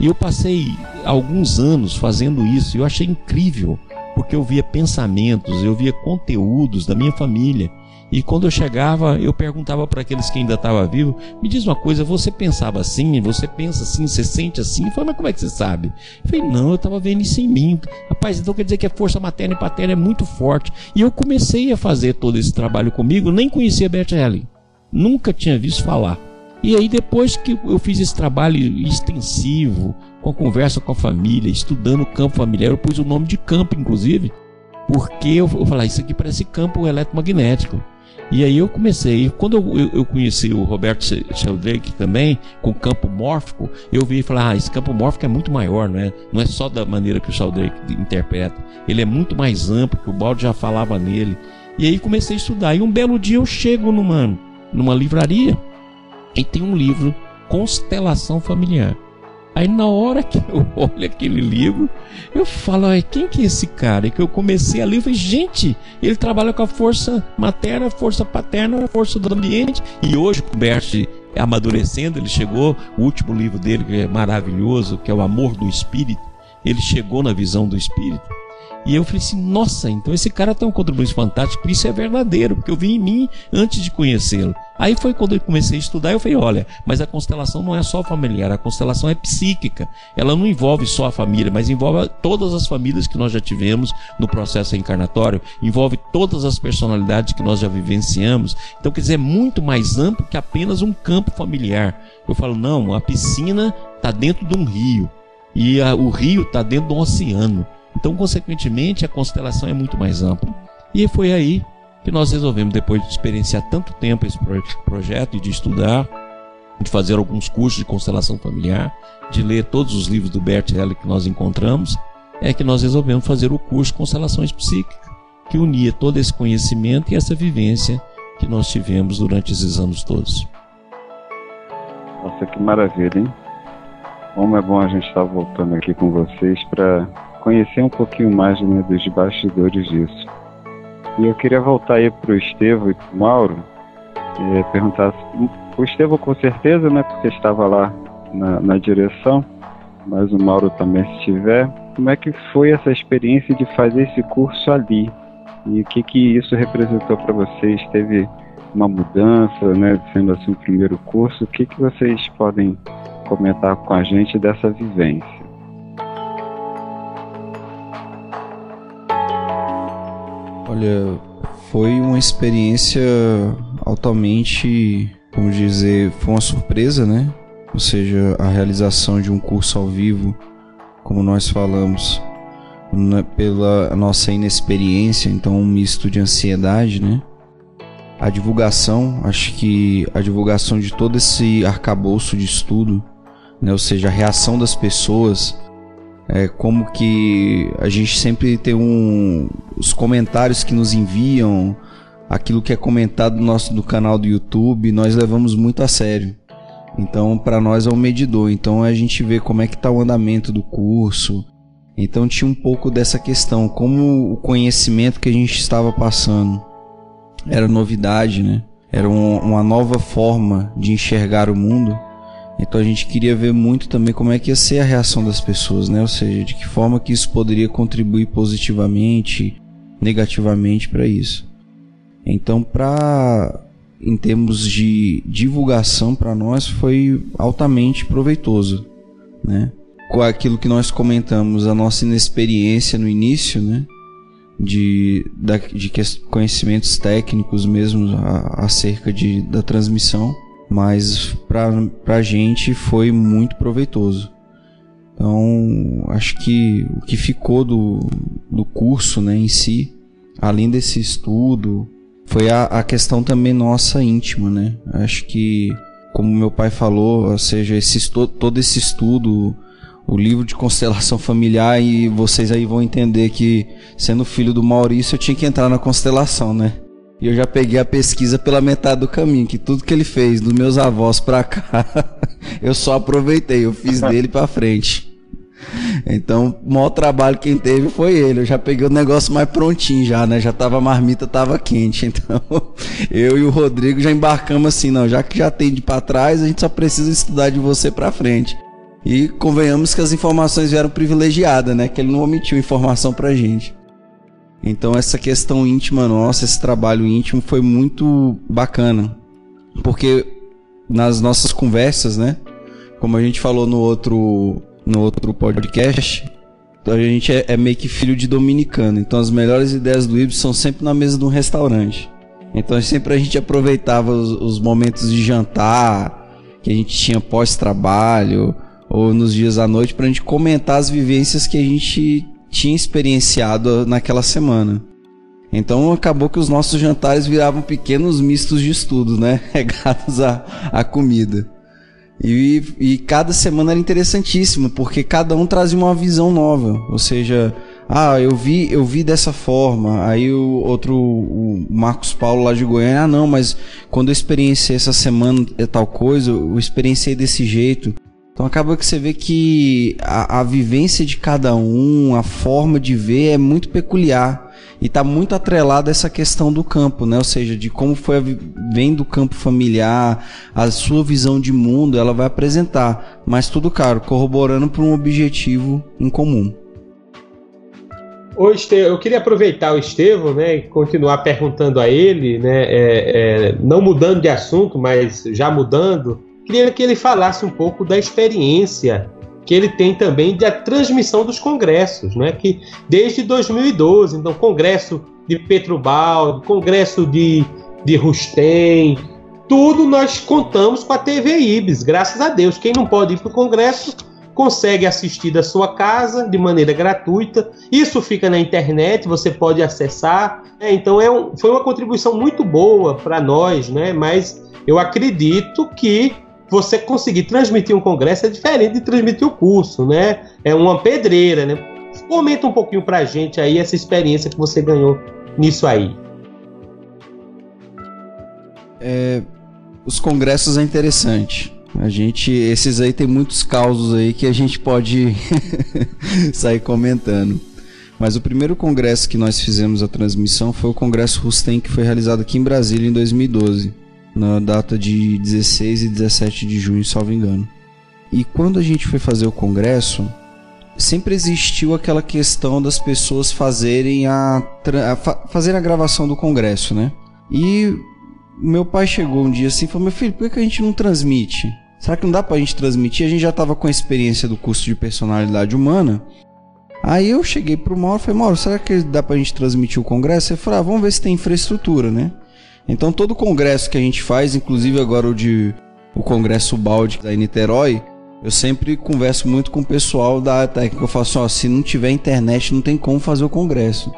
E eu passei alguns anos fazendo isso e eu achei incrível, porque eu via pensamentos, eu via conteúdos da minha família. E quando eu chegava, eu perguntava para aqueles que ainda estavam vivos: me diz uma coisa, você pensava assim, você pensa assim, você sente assim? Eu falei, mas como é que você sabe? Eu falei, não, eu estava vendo isso em mim. Rapaz, então quer dizer que a força materna e paterna é muito forte. E eu comecei a fazer todo esse trabalho comigo, nem conhecia Bert Helling, nunca tinha visto falar. E aí, depois que eu fiz esse trabalho extensivo, com a conversa com a família, estudando o campo familiar, eu pus o nome de campo, inclusive, porque eu, eu falei, ah, isso aqui parece campo eletromagnético. E aí eu comecei, quando eu, eu, conheci o Roberto Sheldrake também, com campo mórfico, eu vi e falei, ah, esse campo mórfico é muito maior, não é, não é só da maneira que o Sheldrake interpreta, ele é muito mais amplo, que o Balde já falava nele. E aí comecei a estudar, e um belo dia eu chego numa, numa livraria, e tem um livro, Constelação Familiar. Aí na hora que eu olho aquele livro, eu falo, quem que é esse cara? E que eu comecei a ler, eu falei, gente, ele trabalha com a força materna, força paterna, força do ambiente. E hoje, com o Bert amadurecendo, ele chegou, o último livro dele, que é maravilhoso, que é o Amor do Espírito, ele chegou na visão do Espírito. E eu falei assim: nossa, então esse cara tem um contribuição fantástico, isso é verdadeiro, porque eu vi em mim antes de conhecê-lo. Aí foi quando eu comecei a estudar, eu falei: olha, mas a constelação não é só familiar, a constelação é psíquica. Ela não envolve só a família, mas envolve todas as famílias que nós já tivemos no processo reencarnatório, envolve todas as personalidades que nós já vivenciamos. Então, quer dizer, é muito mais amplo que apenas um campo familiar. Eu falo: não, a piscina está dentro de um rio. E a, o rio está dentro do oceano. Então, consequentemente, a constelação é muito mais ampla. E foi aí que nós resolvemos, depois de experienciar tanto tempo esse projeto e de estudar, de fazer alguns cursos de constelação familiar, de ler todos os livros do Bert Helling que nós encontramos, é que nós resolvemos fazer o curso Constelações Psíquicas, que unia todo esse conhecimento e essa vivência que nós tivemos durante esses anos todos. Nossa, que maravilha, hein? Como é bom a gente estar voltando aqui com vocês para conhecer um pouquinho mais né, dos bastidores disso. E eu queria voltar aí para o Estevam e para o Mauro, e perguntar, o Estevam com certeza, né, porque estava lá na, na direção, mas o Mauro também se estiver, como é que foi essa experiência de fazer esse curso ali? E o que que isso representou para vocês? Teve uma mudança, né, sendo assim o primeiro curso? O que que vocês podem comentar com a gente dessa vivência? Olha, foi uma experiência altamente, como dizer, foi uma surpresa, né? Ou seja, a realização de um curso ao vivo, como nós falamos, pela nossa inexperiência, então um misto de ansiedade, né? A divulgação, acho que a divulgação de todo esse arcabouço de estudo, né? Ou seja, a reação das pessoas, é, como que a gente sempre tem um os comentários que nos enviam aquilo que é comentado no nosso do canal do YouTube nós levamos muito a sério. Então para nós é um medidor. Então a gente vê como é que está o andamento do curso. Então tinha um pouco dessa questão como o conhecimento que a gente estava passando era novidade né? Era um, uma nova forma de enxergar o mundo então a gente queria ver muito também como é que ia ser a reação das pessoas, né? Ou seja, de que forma que isso poderia contribuir positivamente, negativamente para isso. Então, para em termos de divulgação para nós foi altamente proveitoso, né? Com aquilo que nós comentamos, a nossa inexperiência no início, né? De, de conhecimentos técnicos mesmo acerca de, da transmissão, mas para a gente foi muito proveitoso. Então, acho que o que ficou do, do curso né, em si, além desse estudo, foi a, a questão também nossa íntima, né? Acho que, como meu pai falou, ou seja, esse, todo esse estudo, o livro de constelação familiar, e vocês aí vão entender que, sendo filho do Maurício, eu tinha que entrar na constelação, né? E eu já peguei a pesquisa pela metade do caminho, que tudo que ele fez, dos meus avós pra cá, eu só aproveitei, eu fiz dele pra frente. Então, o maior trabalho quem teve foi ele. Eu já peguei o negócio mais prontinho já, né? Já tava a marmita tava quente. Então, eu e o Rodrigo já embarcamos assim, não, já que já tem de para trás, a gente só precisa estudar de você para frente. E convenhamos que as informações vieram privilegiadas, né? Que ele não omitiu informação pra gente. Então essa questão íntima nossa, esse trabalho íntimo foi muito bacana. Porque nas nossas conversas, né? Como a gente falou no outro, no outro podcast, a gente é, é meio que filho de dominicano. Então as melhores ideias do Ibs são sempre na mesa de um restaurante. Então sempre a gente aproveitava os, os momentos de jantar que a gente tinha pós-trabalho ou nos dias à noite para a gente comentar as vivências que a gente tinha experienciado naquela semana. Então acabou que os nossos jantares viravam pequenos mistos de estudo, né? Regados à, à comida. E, e cada semana era interessantíssimo, porque cada um trazia uma visão nova. Ou seja, ah, eu vi, eu vi dessa forma. Aí o outro, o Marcos Paulo lá de Goiânia, ah, não, mas quando eu experienciei essa semana tal coisa, eu experienciei desse jeito. Então acaba que você vê que a, a, vivência de cada um, a forma de ver é muito peculiar e está muito atrelada essa questão do campo, né? Ou seja, de como foi a, vem do campo familiar, a sua visão de mundo, ela vai apresentar, mas tudo claro, corroborando para um objetivo em comum. Ô, eu queria aproveitar o Estevão, né, e continuar perguntando a ele, né, é, é, não mudando de assunto, mas já mudando queria que ele falasse um pouco da experiência que ele tem também da transmissão dos congressos, né? que desde 2012, então congresso de Petrobaldo, congresso de, de Rustem, tudo nós contamos com a TV Ibis, graças a Deus. Quem não pode ir para o congresso consegue assistir da sua casa de maneira gratuita. Isso fica na internet, você pode acessar. Né? Então é um, foi uma contribuição muito boa para nós, né? mas eu acredito que você conseguir transmitir um congresso é diferente de transmitir o curso, né? É uma pedreira, né? Comenta um pouquinho pra gente aí essa experiência que você ganhou nisso aí. É, os congressos é interessante. A gente, esses aí tem muitos causos aí que a gente pode sair comentando. Mas o primeiro congresso que nós fizemos a transmissão foi o Congresso Rustem, que foi realizado aqui em Brasília em 2012 na data de 16 e 17 de junho, salvo engano. E quando a gente foi fazer o congresso, sempre existiu aquela questão das pessoas fazerem a, a fa fazer a gravação do congresso, né? E meu pai chegou um dia assim e falou: Meu filho, por que a gente não transmite? Será que não dá pra gente transmitir? A gente já tava com a experiência do curso de personalidade humana. Aí eu cheguei pro Mauro e falei: Mauro, será que dá pra gente transmitir o congresso? Ele falou: ah, vamos ver se tem infraestrutura, né? Então todo congresso que a gente faz, inclusive agora o de o congresso Balde da Niterói, eu sempre converso muito com o pessoal da técnica. Eu falo assim, ó, se não tiver internet, não tem como fazer o congresso.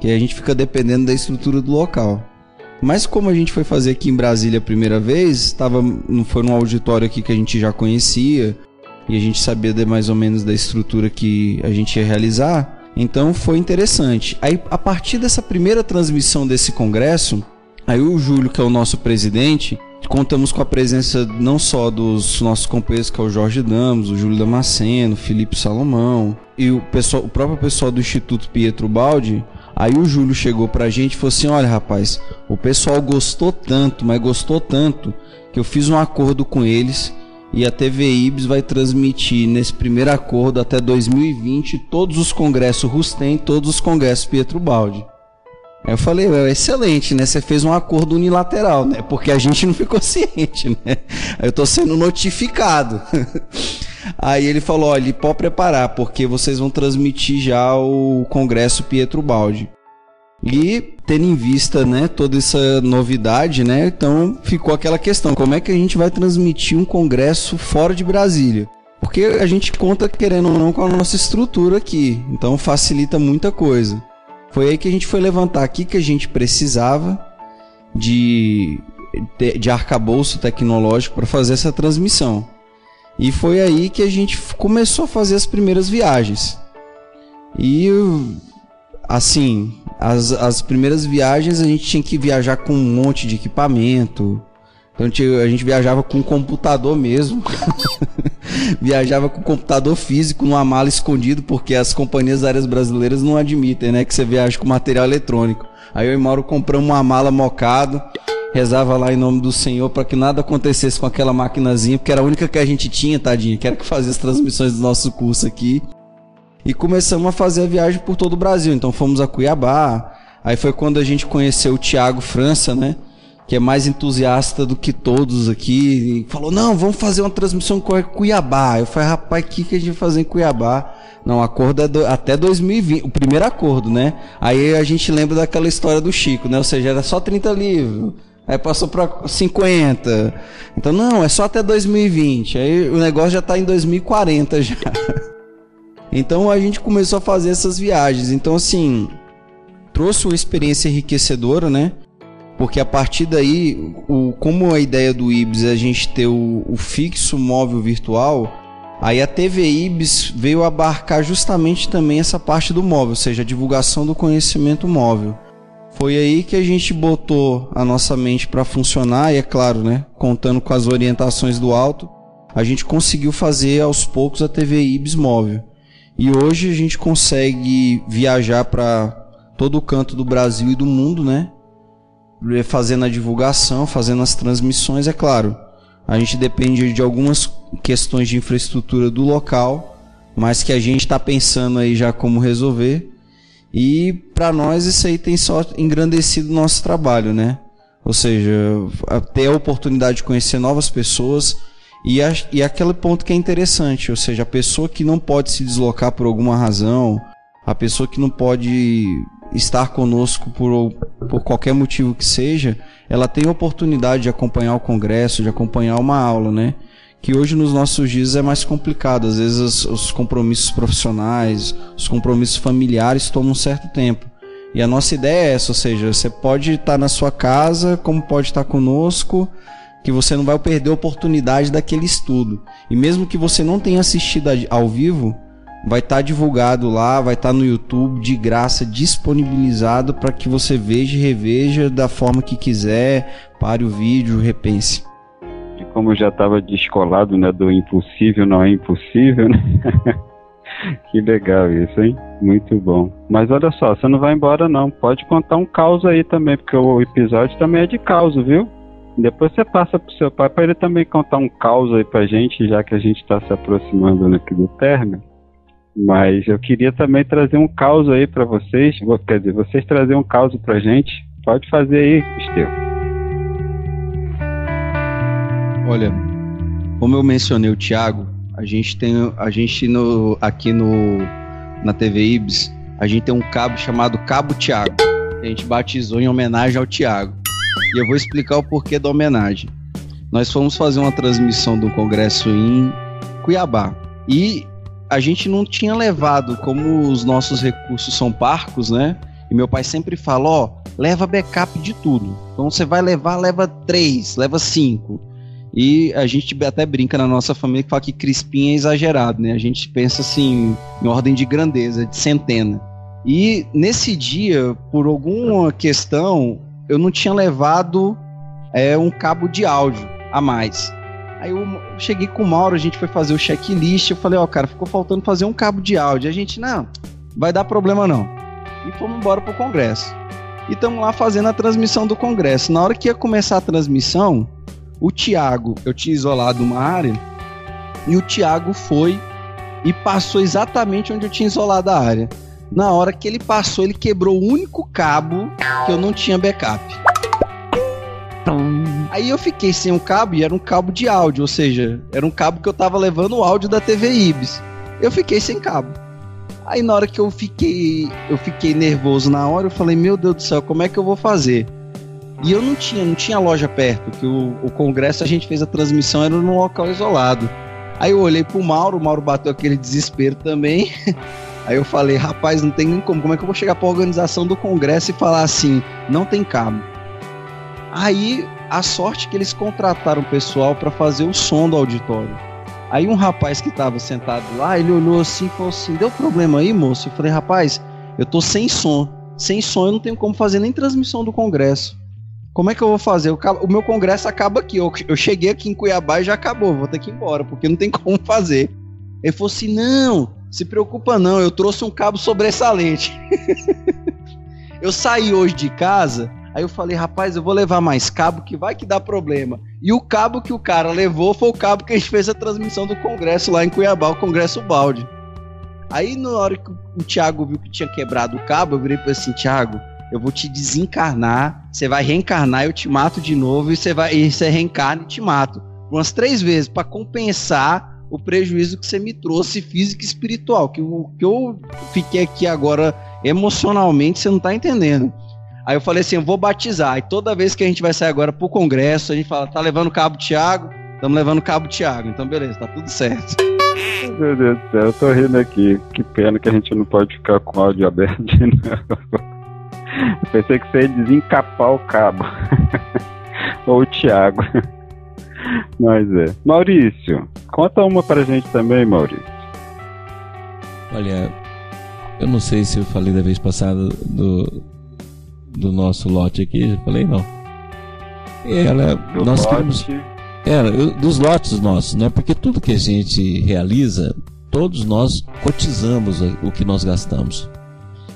Que a gente fica dependendo da estrutura do local. Mas como a gente foi fazer aqui em Brasília a primeira vez, tava, não foi num auditório aqui que a gente já conhecia e a gente sabia de mais ou menos da estrutura que a gente ia realizar. Então foi interessante. Aí a partir dessa primeira transmissão desse congresso, Aí o Júlio, que é o nosso presidente, contamos com a presença não só dos nossos companheiros, que é o Jorge Damos, o Júlio Damasceno, o Felipe Salomão e o, pessoal, o próprio pessoal do Instituto Pietro Baldi. Aí o Júlio chegou pra gente e falou assim: Olha, rapaz, o pessoal gostou tanto, mas gostou tanto, que eu fiz um acordo com eles e a TV Ibs vai transmitir nesse primeiro acordo até 2020 todos os congressos Rustem, todos os congressos Pietro Baldi. Aí eu falei, excelente, né? Você fez um acordo unilateral, né? Porque a gente não ficou ciente, né? Eu tô sendo notificado. Aí ele falou, olha, pode preparar, porque vocês vão transmitir já o Congresso Pietro Baldi. E tendo em vista, né, toda essa novidade, né, então ficou aquela questão, como é que a gente vai transmitir um congresso fora de Brasília? Porque a gente conta, querendo ou não, com a nossa estrutura aqui, então facilita muita coisa. Foi aí que a gente foi levantar aqui que a gente precisava de, de arcabouço tecnológico para fazer essa transmissão. E foi aí que a gente começou a fazer as primeiras viagens. E assim, as, as primeiras viagens a gente tinha que viajar com um monte de equipamento. Então a gente viajava com um computador mesmo. viajava com computador físico numa mala escondido, porque as companhias aéreas brasileiras não admitem, né? Que você viaja com material eletrônico. Aí eu e Mauro compramos uma mala mocado, rezava lá em nome do Senhor para que nada acontecesse com aquela maquinazinha, porque era a única que a gente tinha, tadinha, que era que fazia as transmissões do nosso curso aqui. E começamos a fazer a viagem por todo o Brasil. Então fomos a Cuiabá. Aí foi quando a gente conheceu o Tiago França, né? Que é mais entusiasta do que todos aqui, falou: não, vamos fazer uma transmissão com Cuiabá. Eu falei, rapaz, o que, que a gente vai fazer em Cuiabá? Não, acordo é do, até 2020, o primeiro acordo, né? Aí a gente lembra daquela história do Chico, né? Ou seja, era só 30 livros. Aí passou para 50. Então, não, é só até 2020. Aí o negócio já está em 2040 já. Então a gente começou a fazer essas viagens. Então, assim, trouxe uma experiência enriquecedora, né? Porque a partir daí, o, como a ideia do IBS é a gente ter o, o fixo móvel virtual, aí a TV IBS veio abarcar justamente também essa parte do móvel, ou seja, a divulgação do conhecimento móvel. Foi aí que a gente botou a nossa mente para funcionar e é claro, né, contando com as orientações do alto, a gente conseguiu fazer aos poucos a TV IBS móvel. E hoje a gente consegue viajar para todo o canto do Brasil e do mundo, né? Fazendo a divulgação, fazendo as transmissões, é claro. A gente depende de algumas questões de infraestrutura do local, mas que a gente está pensando aí já como resolver. E para nós isso aí tem só engrandecido o nosso trabalho, né? Ou seja, ter a oportunidade de conhecer novas pessoas e, a, e aquele ponto que é interessante, ou seja, a pessoa que não pode se deslocar por alguma razão, a pessoa que não pode estar conosco por, por qualquer motivo que seja, ela tem oportunidade de acompanhar o congresso, de acompanhar uma aula, né? Que hoje nos nossos dias é mais complicado. Às vezes os, os compromissos profissionais, os compromissos familiares tomam um certo tempo. E a nossa ideia é essa, ou seja, você pode estar na sua casa, como pode estar conosco, que você não vai perder a oportunidade daquele estudo. E mesmo que você não tenha assistido ao vivo, vai estar tá divulgado lá, vai estar tá no YouTube de graça disponibilizado para que você veja e reveja da forma que quiser, pare o vídeo, repense. E como já estava descolado, né, do impossível não é impossível, né? que legal isso, hein? Muito bom. Mas olha só, você não vai embora não. Pode contar um caos aí também, porque o episódio também é de caos, viu? Depois você passa pro seu pai para ele também contar um caos aí pra gente, já que a gente está se aproximando aqui do término. Mas eu queria também trazer um caos aí para vocês, quer dizer, vocês trazer um caos pra gente. Pode fazer aí, Esteu. Olha, como eu mencionei o Thiago, a gente tem a gente no aqui no na TV Ibs, a gente tem um cabo chamado Cabo Thiago. A gente batizou em homenagem ao Thiago. E eu vou explicar o porquê da homenagem. Nós fomos fazer uma transmissão do congresso em Cuiabá. E a gente não tinha levado, como os nossos recursos são parcos, né? E meu pai sempre fala, ó, leva backup de tudo. Então você vai levar, leva três, leva cinco. E a gente até brinca na nossa família que fala que crispim é exagerado, né? A gente pensa assim, em ordem de grandeza, de centena. E nesse dia, por alguma questão, eu não tinha levado é, um cabo de áudio a mais. Aí eu cheguei com o Mauro, a gente foi fazer o checklist. Eu falei, ó, oh, cara, ficou faltando fazer um cabo de áudio. A gente, não, vai dar problema não. E fomos embora pro congresso. E estamos lá fazendo a transmissão do congresso. Na hora que ia começar a transmissão, o Thiago, eu tinha isolado uma área, e o Thiago foi e passou exatamente onde eu tinha isolado a área. Na hora que ele passou, ele quebrou o único cabo que eu não tinha backup. Aí eu fiquei sem um cabo e era um cabo de áudio, ou seja, era um cabo que eu tava levando o áudio da TV Ibis. Eu fiquei sem cabo. Aí na hora que eu fiquei, eu fiquei nervoso na hora, eu falei, meu Deus do céu, como é que eu vou fazer? E eu não tinha, não tinha loja perto, que o, o congresso a gente fez a transmissão era num local isolado. Aí eu olhei pro Mauro, o Mauro bateu aquele desespero também. Aí eu falei, rapaz, não tem nem como, como é que eu vou chegar pra organização do congresso e falar assim, não tem cabo. Aí a sorte que eles contrataram o pessoal para fazer o som do auditório. Aí um rapaz que estava sentado lá, ele olhou assim e falou assim: Deu problema aí, moço? Eu falei: Rapaz, eu tô sem som. Sem som eu não tenho como fazer nem transmissão do congresso. Como é que eu vou fazer? O, meu congresso acaba aqui. Eu, eu, cheguei aqui em Cuiabá e já acabou. Vou ter que ir embora, porque não tem como fazer. Ele falou assim: Não, se preocupa não. Eu trouxe um cabo sobressalente. eu saí hoje de casa Aí eu falei, rapaz, eu vou levar mais cabo que vai que dá problema. E o cabo que o cara levou foi o cabo que a gente fez a transmissão do congresso lá em Cuiabá, o Congresso Balde. Aí na hora que o Thiago viu que tinha quebrado o cabo, eu virei para assim, Thiago, eu vou te desencarnar, você vai reencarnar, eu te mato de novo e você vai e você reencarna e te mato umas três vezes para compensar o prejuízo que você me trouxe físico e espiritual, que o que eu fiquei aqui agora emocionalmente, você não tá entendendo. Aí eu falei assim, eu vou batizar. E toda vez que a gente vai sair agora pro congresso, a gente fala, tá levando o cabo Tiago? Estamos levando o cabo Tiago. Então beleza, tá tudo certo. Meu Deus do céu, eu tô rindo aqui. Que pena que a gente não pode ficar com o áudio aberto de novo. Eu pensei que você ia desencapar o cabo. Ou o Thiago. Mas é. Maurício, conta uma pra gente também, Maurício. Olha, eu não sei se eu falei da vez passada do, do nosso lote aqui? Já falei não. Ela, do nós lote. queremos. Era, dos lotes nossos, né? Porque tudo que a gente realiza, todos nós cotizamos o que nós gastamos.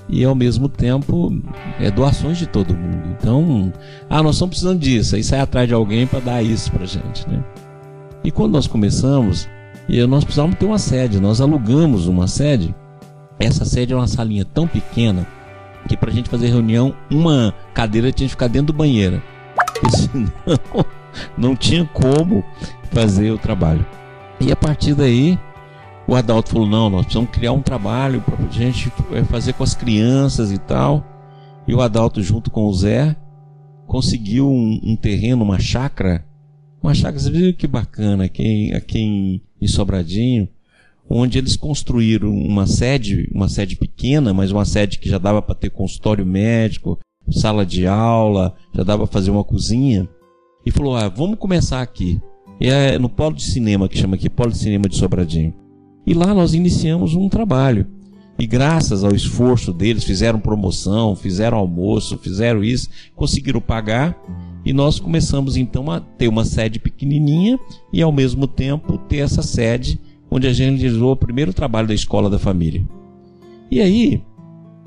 E ao mesmo tempo, é doações de todo mundo. Então, ah, nós estamos precisando disso. Aí sai atrás de alguém para dar isso pra gente, né? E quando nós começamos, nós precisávamos ter uma sede. Nós alugamos uma sede. Essa sede é uma salinha tão pequena que pra gente fazer reunião, uma cadeira tinha que ficar dentro do banheiro. Senão não tinha como fazer o trabalho. E a partir daí, o Adalto falou: não, nós precisamos criar um trabalho para a gente é, fazer com as crianças e tal. E o Adalto, junto com o Zé, conseguiu um, um terreno, uma chácara. Uma chácara, você viu que bacana aqui, aqui em Sobradinho onde eles construíram uma sede, uma sede pequena, mas uma sede que já dava para ter consultório médico, sala de aula, já dava para fazer uma cozinha. E falou: ah, vamos começar aqui. É no Polo de Cinema, que chama aqui Polo de Cinema de Sobradinho. E lá nós iniciamos um trabalho. E graças ao esforço deles, fizeram promoção, fizeram almoço, fizeram isso, conseguiram pagar. E nós começamos então a ter uma sede pequenininha e ao mesmo tempo ter essa sede onde a gente realizou o primeiro trabalho da escola da família. E aí,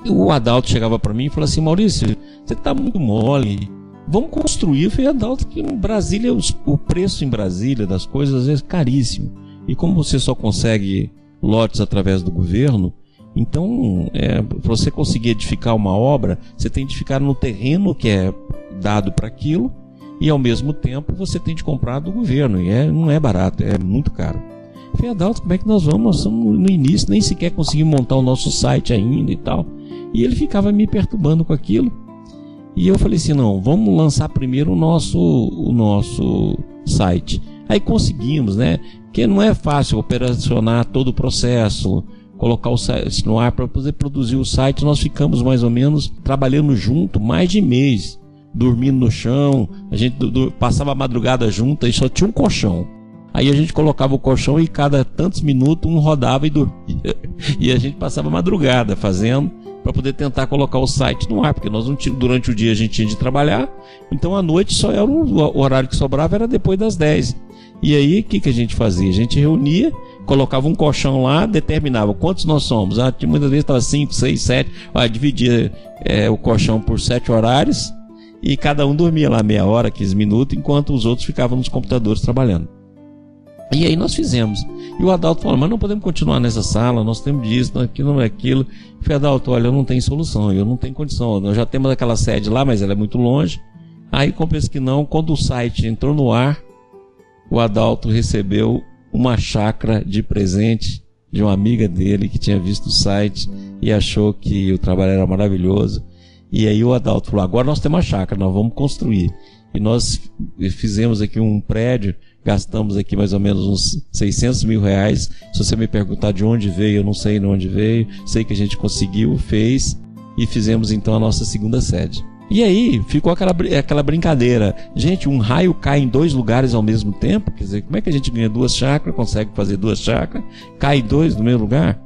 o Adalto chegava para mim e falou assim: Maurício, você está muito mole. Vamos construir. Eu falei, Adalto, que em Brasília, o preço em Brasília das coisas às vezes é caríssimo. E como você só consegue lotes através do governo, então, é, para você conseguir edificar uma obra, você tem de ficar no terreno que é dado para aquilo, e ao mesmo tempo você tem de comprar do governo. E é, não é barato, é muito caro. Falei, Adalto, como é que nós vamos? Nós estamos no início, nem sequer conseguimos montar o nosso site ainda e tal. E ele ficava me perturbando com aquilo. E eu falei assim, não, vamos lançar primeiro o nosso, o nosso site. Aí conseguimos, né? Porque não é fácil operacionar todo o processo, colocar o site no ar para poder produzir o site. Nós ficamos mais ou menos trabalhando junto mais de mês, dormindo no chão. A gente passava a madrugada junto e só tinha um colchão. Aí a gente colocava o colchão e cada tantos minutos um rodava e dormia. E a gente passava madrugada fazendo para poder tentar colocar o site no ar, porque nós não tínhamos, durante o dia a gente tinha de trabalhar, então à noite só era o horário que sobrava era depois das 10. E aí o que, que a gente fazia? A gente reunia, colocava um colchão lá, determinava quantos nós somos. Ah, muitas vezes estava 5, 6, 7, dividia é, o colchão por sete horários e cada um dormia lá meia hora, 15 minutos, enquanto os outros ficavam nos computadores trabalhando. E aí nós fizemos. E o Adalto falou, mas não podemos continuar nessa sala, nós temos disso, aquilo, não é aquilo. Eu falei, Adalto, olha, eu não tenho solução, eu não tenho condição. Nós já temos aquela sede lá, mas ela é muito longe. Aí, compensa que não, quando o site entrou no ar, o Adalto recebeu uma chácara de presente de uma amiga dele que tinha visto o site e achou que o trabalho era maravilhoso. E aí o Adalto falou: agora nós temos uma chácara, nós vamos construir. E nós fizemos aqui um prédio, gastamos aqui mais ou menos uns 600 mil reais. Se você me perguntar de onde veio, eu não sei de onde veio. Sei que a gente conseguiu, fez e fizemos então a nossa segunda sede. E aí ficou aquela, aquela brincadeira. Gente, um raio cai em dois lugares ao mesmo tempo? Quer dizer, como é que a gente ganha duas chakras, consegue fazer duas chakras, cai dois no mesmo lugar?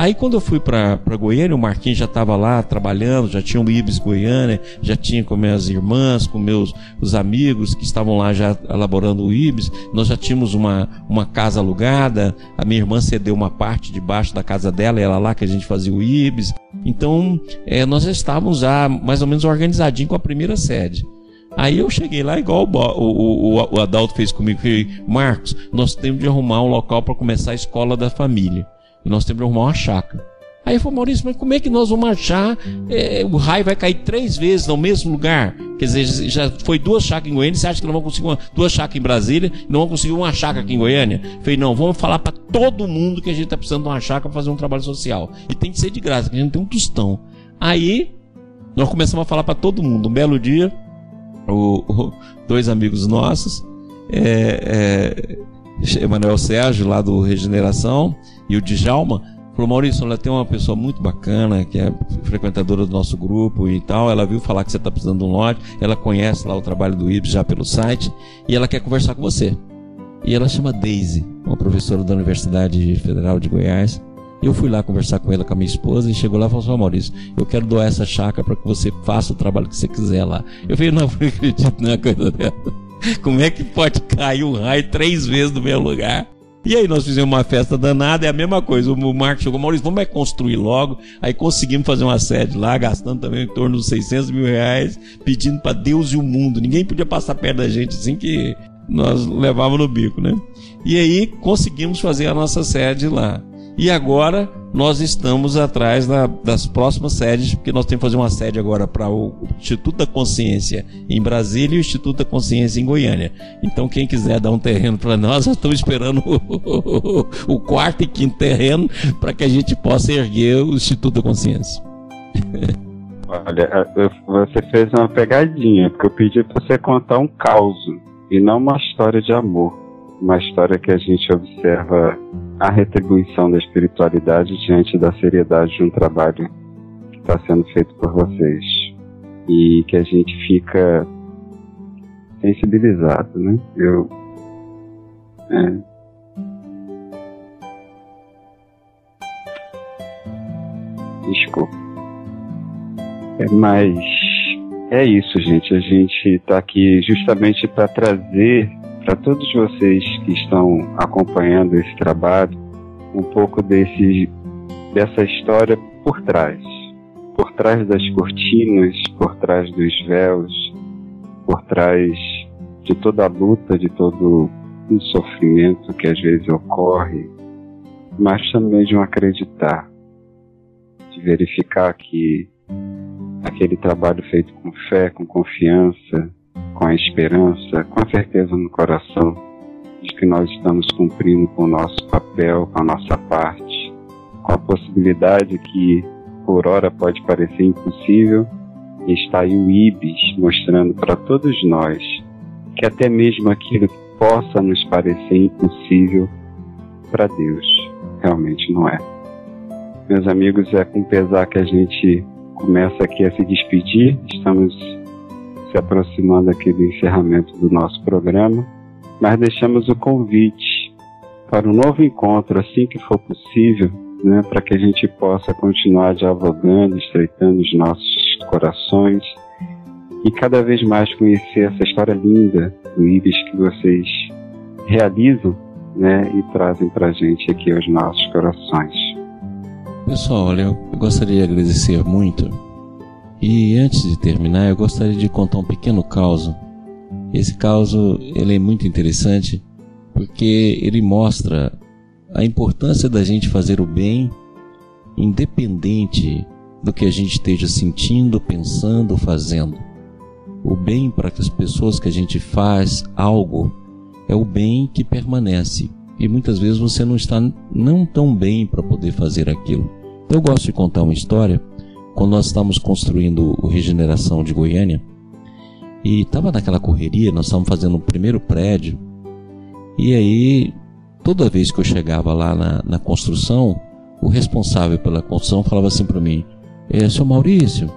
Aí quando eu fui para Goiânia, o Marquinhos já estava lá trabalhando, já tinha o Ibis Goiânia, já tinha com minhas irmãs, com meus os amigos que estavam lá já elaborando o Ibis. Nós já tínhamos uma, uma casa alugada, a minha irmã cedeu uma parte debaixo da casa dela, era lá que a gente fazia o Ibis. Então, é, nós já estávamos já mais ou menos organizadinho com a primeira sede. Aí eu cheguei lá, igual o, o, o, o Adalto fez comigo, falei, Marcos, nós temos de arrumar um local para começar a escola da família. E nós temos que arrumar uma chácara. Aí eu falei, Maurício, mas como é que nós vamos achar? É, o raio vai cair três vezes no mesmo lugar. Quer dizer, já foi duas chácaras em Goiânia. Você acha que não vão conseguir uma, duas chácaras em Brasília não vão conseguir uma chácara aqui em Goiânia? Falei, não, vamos falar para todo mundo que a gente está precisando de uma chácara para fazer um trabalho social. E tem que ser de graça, que a gente tem um tostão. Aí nós começamos a falar para todo mundo. Um belo dia, o, o, dois amigos nossos, é, é, Emanuel Sérgio, lá do Regeneração, e o Djalma falou: Maurício, ela tem uma pessoa muito bacana que é frequentadora do nosso grupo e tal. Ela viu falar que você está precisando de um lote, ela conhece lá o trabalho do IBS já pelo site e ela quer conversar com você. E ela chama Daisy, uma professora da Universidade Federal de Goiás. Eu fui lá conversar com ela, com a minha esposa, e chegou lá e falou assim: Maurício, eu quero doar essa chácara para que você faça o trabalho que você quiser lá. Eu falei: Não, não acredito na coisa dela. Como é que pode cair um raio três vezes no meu lugar? E aí nós fizemos uma festa danada, é a mesma coisa. O Marcos chegou, Maurício, vamos é construir logo. Aí conseguimos fazer uma sede lá, gastando também em torno dos 600 mil reais, pedindo para Deus e o mundo. Ninguém podia passar perto da gente assim que nós levávamos no bico, né? E aí conseguimos fazer a nossa sede lá. E agora nós estamos atrás da, das próximas sedes, porque nós temos que fazer uma sede agora para o Instituto da Consciência em Brasília e o Instituto da Consciência em Goiânia. Então, quem quiser dar um terreno para nós, nós estamos esperando o, o, quarto e quinto terreno para que a gente possa erguer o Instituto da Consciência. Olha, você fez uma pegadinha, porque eu pedi para você contar um caos e não uma história de amor. Uma história que a gente observa a retribuição da espiritualidade diante da seriedade de um trabalho que está sendo feito por vocês. E que a gente fica sensibilizado, né? Eu. É. Desculpa. É, mas é isso, gente. A gente está aqui justamente para trazer para todos vocês que estão acompanhando esse trabalho, um pouco desse, dessa história por trás. Por trás das cortinas, por trás dos véus, por trás de toda a luta, de todo o sofrimento que às vezes ocorre, mas também de um acreditar, de verificar que aquele trabalho feito com fé, com confiança, com a esperança, com a certeza no coração de que nós estamos cumprindo com o nosso papel, com a nossa parte, com a possibilidade que por hora pode parecer impossível, está aí o IBIS mostrando para todos nós que até mesmo aquilo que possa nos parecer impossível, para Deus realmente não é. Meus amigos, é com pesar que a gente começa aqui a se despedir. Estamos se aproximando aqui do encerramento do nosso programa, mas deixamos o convite para um novo encontro assim que for possível, né, para que a gente possa continuar dialogando, estreitando os nossos corações e cada vez mais conhecer essa história linda do Ibis que vocês realizam né, e trazem para a gente aqui aos nossos corações. Pessoal, olha, eu gostaria de agradecer muito e antes de terminar, eu gostaria de contar um pequeno caso. Esse caso ele é muito interessante porque ele mostra a importância da gente fazer o bem, independente do que a gente esteja sentindo, pensando, fazendo. O bem para as pessoas que a gente faz algo é o bem que permanece. E muitas vezes você não está não tão bem para poder fazer aquilo. Eu gosto de contar uma história. Quando nós estávamos construindo o Regeneração de Goiânia, e estava naquela correria, nós estávamos fazendo o primeiro prédio, e aí toda vez que eu chegava lá na, na construção, o responsável pela construção falava assim para mim: é, Seu Maurício,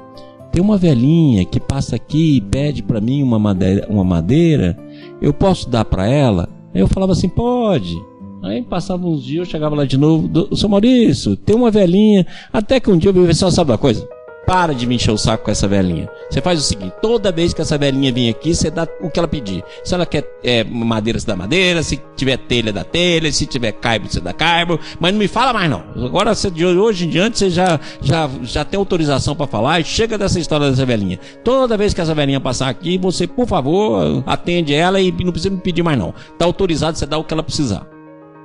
tem uma velhinha que passa aqui e pede para mim uma madeira, uma madeira, eu posso dar para ela? Eu falava assim: Pode. Aí passava uns dias, eu chegava lá de novo, seu Maurício, tem uma velhinha. Até que um dia eu vi, só sabe uma coisa? Para de me encher o saco com essa velhinha. Você faz o seguinte: toda vez que essa velhinha vir aqui, você dá o que ela pedir. Se ela quer é, madeira, você dá madeira. Se tiver telha, dá telha. Se tiver caibo, você dá caibo. Mas não me fala mais, não. Agora, de hoje em diante, você já, já, já tem autorização para falar. E chega dessa história dessa velhinha. Toda vez que essa velhinha passar aqui, você, por favor, atende ela e não precisa me pedir mais, não. Tá autorizado, você dá o que ela precisar.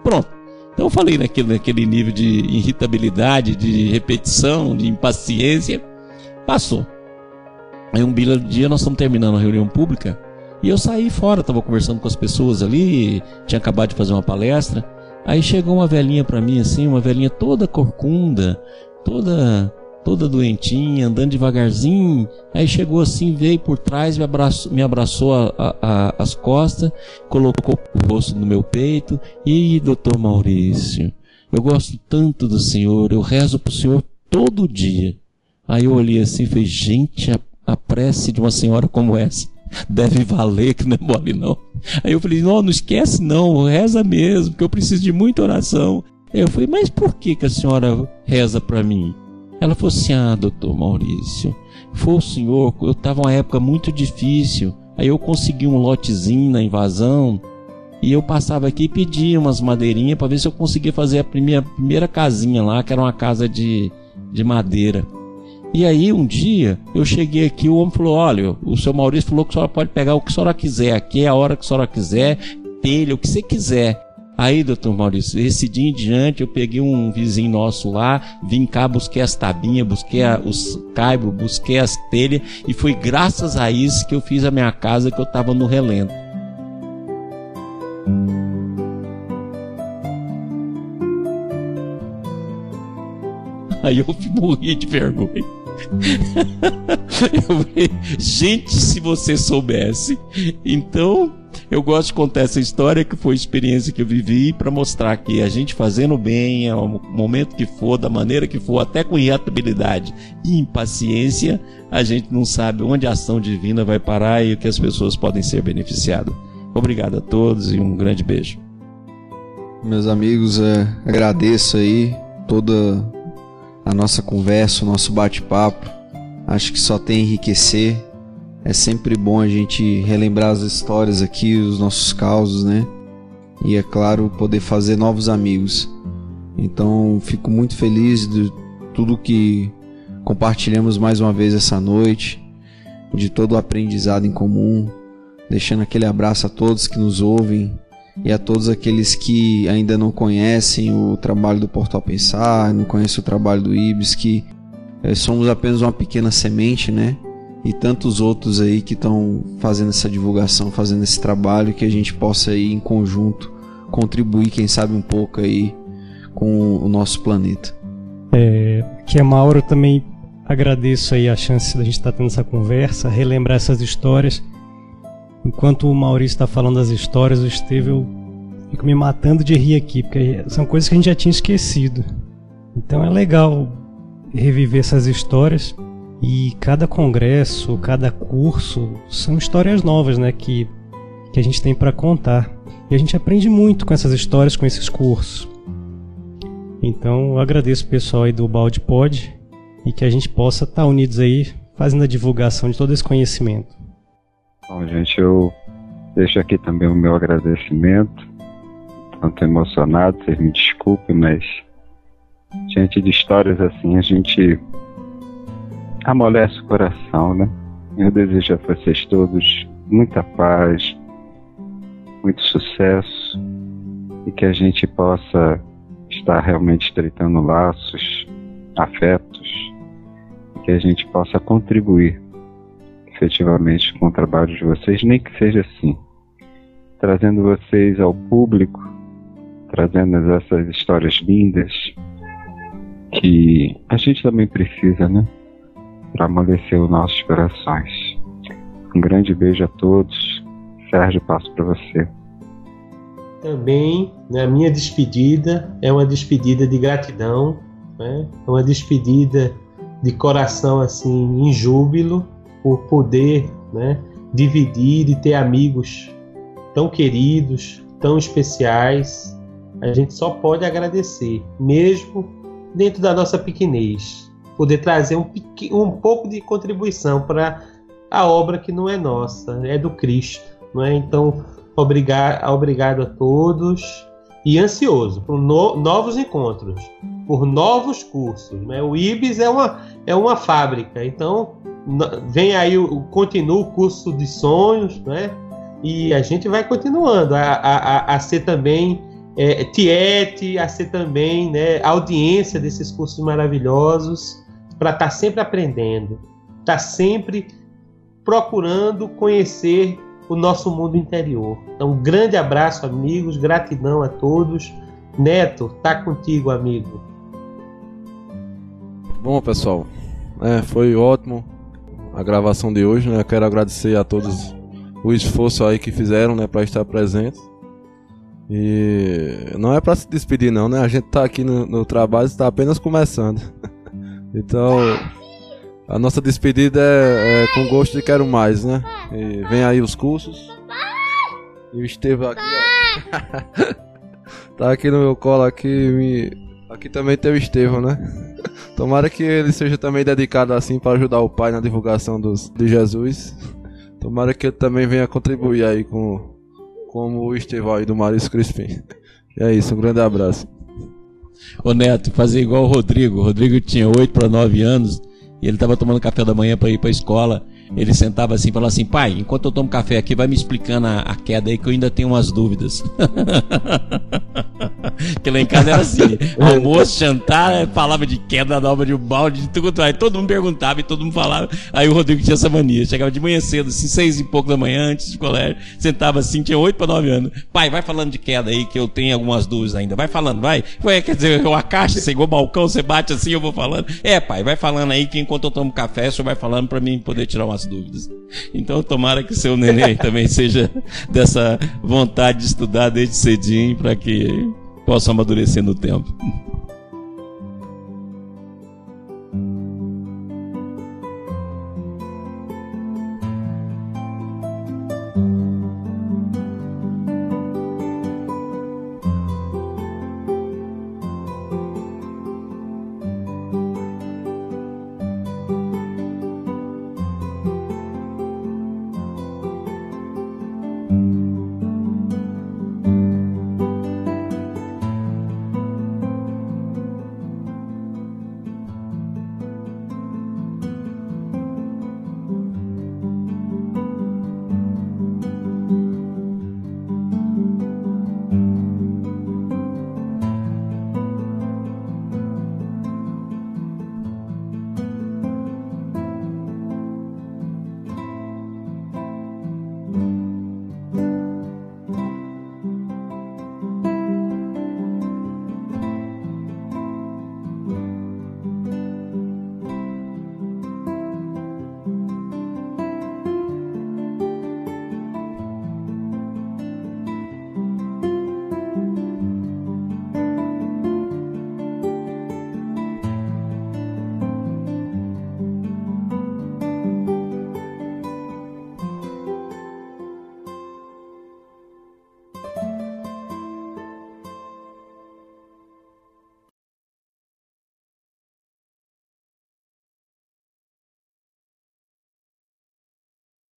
Pronto. Então eu falei naquele, naquele nível de irritabilidade, de repetição, de impaciência. Passou. Aí um belo dia nós estamos terminando a reunião pública e eu saí fora, estava conversando com as pessoas ali, tinha acabado de fazer uma palestra. Aí chegou uma velhinha para mim assim, uma velhinha toda corcunda, toda toda doentinha, andando devagarzinho. Aí chegou assim, veio por trás, me abraçou, me abraçou a, a, a, as costas, colocou o rosto no meu peito. E doutor Maurício, eu gosto tanto do senhor, eu rezo pro senhor todo dia. Aí eu olhei assim e falei, gente, a, a prece de uma senhora como essa deve valer, que não é mole não. Aí eu falei, não, não esquece não, reza mesmo, porque eu preciso de muita oração. Eu falei, mas por que, que a senhora reza para mim? Ela falou assim: Ah, doutor Maurício, foi o senhor, eu estava uma época muito difícil. Aí eu consegui um lotezinho na invasão. E eu passava aqui e pedia umas madeirinhas para ver se eu conseguia fazer a primeira, primeira casinha lá, que era uma casa de, de madeira. E aí um dia eu cheguei aqui, o homem falou: Olha, o seu Maurício falou que a senhora pode pegar o que a senhora quiser, aqui é a hora que a senhora quiser, telha, o que você quiser. Aí, doutor Maurício, esse dia em diante eu peguei um vizinho nosso lá, vim cá, busquei as tabinhas, busquei a, os caibros, busquei as telhas e foi graças a isso que eu fiz a minha casa que eu estava no relento. Aí eu morri de vergonha. eu falei, gente, se você soubesse. Então, eu gosto de contar essa história que foi experiência que eu vivi para mostrar que a gente fazendo bem, ao momento que for, da maneira que for, até com irritabilidade e impaciência, a gente não sabe onde a ação divina vai parar e o que as pessoas podem ser beneficiadas. Obrigado a todos e um grande beijo. Meus amigos, é, agradeço aí toda a nossa conversa, o nosso bate-papo. Acho que só tem enriquecer é sempre bom a gente relembrar as histórias aqui, os nossos causos, né? E é claro, poder fazer novos amigos. Então, fico muito feliz de tudo que compartilhamos mais uma vez essa noite, de todo o aprendizado em comum, deixando aquele abraço a todos que nos ouvem e a todos aqueles que ainda não conhecem o trabalho do Portal Pensar, não conhecem o trabalho do Ibis, que é, somos apenas uma pequena semente, né? E tantos outros aí que estão fazendo essa divulgação, fazendo esse trabalho, que a gente possa aí em conjunto contribuir, quem sabe um pouco aí com o nosso planeta. É, que a Mauro também agradeço aí a chance da gente estar tá tendo essa conversa, relembrar essas histórias. Enquanto o Maurício está falando das histórias, o Esteve eu fico me matando de rir aqui, porque são coisas que a gente já tinha esquecido. Então é legal reviver essas histórias e cada congresso, cada curso são histórias novas, né, que, que a gente tem para contar. E a gente aprende muito com essas histórias, com esses cursos. Então, eu agradeço o pessoal aí do Balde Pod e que a gente possa estar tá unidos aí fazendo a divulgação de todo esse conhecimento. Bom, gente, eu deixo aqui também o meu agradecimento. Tanto emocionado, vocês me desculpem, mas diante de histórias assim, a gente amolece o coração, né? Eu desejo a vocês todos muita paz, muito sucesso e que a gente possa estar realmente estreitando laços, afetos, e que a gente possa contribuir efetivamente com o trabalho de vocês, nem que seja assim, trazendo vocês ao público, trazendo essas histórias lindas que a gente também precisa, né? Para amolecer os nossos corações. Um grande beijo a todos. Sérgio, passo para você. Também, a minha despedida é uma despedida de gratidão, né? é uma despedida de coração assim em júbilo por poder né, dividir e ter amigos tão queridos, tão especiais. A gente só pode agradecer, mesmo dentro da nossa pequenez, poder trazer um, um pouco de contribuição para a obra que não é nossa, é do Cristo. Não é? Então, obrigado, obrigado a todos e ansioso por no, novos encontros, por novos cursos. Né? O IBS é uma, é uma fábrica, então vem aí o, continua o curso de sonhos, né? E a gente vai continuando a, a, a ser também é, tiete, a ser também né, audiência desses cursos maravilhosos, para estar tá sempre aprendendo, estar tá sempre procurando conhecer o nosso mundo interior. Então, um grande abraço, amigos, gratidão a todos. Neto, tá contigo, amigo. Bom, pessoal, é, foi ótimo a gravação de hoje, né? quero agradecer a todos o esforço aí que fizeram, né, para estar presentes. E não é para se despedir não, né? A gente tá aqui no, no trabalho, está apenas começando. então, a nossa despedida é, é, com gosto de quero mais, né? E vem aí os cursos. E o Estevam aqui, ó. tá aqui no meu colo aqui, me... Aqui também tem o Estevão, né? Tomara que ele seja também dedicado assim para ajudar o pai na divulgação dos, de Jesus. Tomara que ele também venha contribuir aí com como o Estevão aí do Maurício Crispim. É isso, um grande abraço. Ô Neto, fazer igual o Rodrigo. O Rodrigo tinha 8 para 9 anos e ele estava tomando café da manhã para ir para a escola. Ele sentava assim e falava assim: Pai, enquanto eu tomo café aqui, vai me explicando a, a queda aí que eu ainda tenho umas dúvidas. que lá em casa era assim: almoço, jantar, falava de queda da obra de um balde, de tudo. Aí todo mundo perguntava e todo mundo falava. Aí o Rodrigo tinha essa mania: chegava de manhã cedo, assim, seis e pouco da manhã, antes de colégio, sentava assim, tinha oito para nove anos. Pai, vai falando de queda aí que eu tenho algumas dúvidas ainda. Vai falando, vai. Ué, quer dizer, a caixa, você igual balcão, você bate assim, eu vou falando. É, pai, vai falando aí que enquanto eu tomo café, o senhor vai falando para mim poder tirar umas dúvidas. Então tomara que seu neném também seja dessa vontade de estudar desde cedinho para que possa amadurecer no tempo.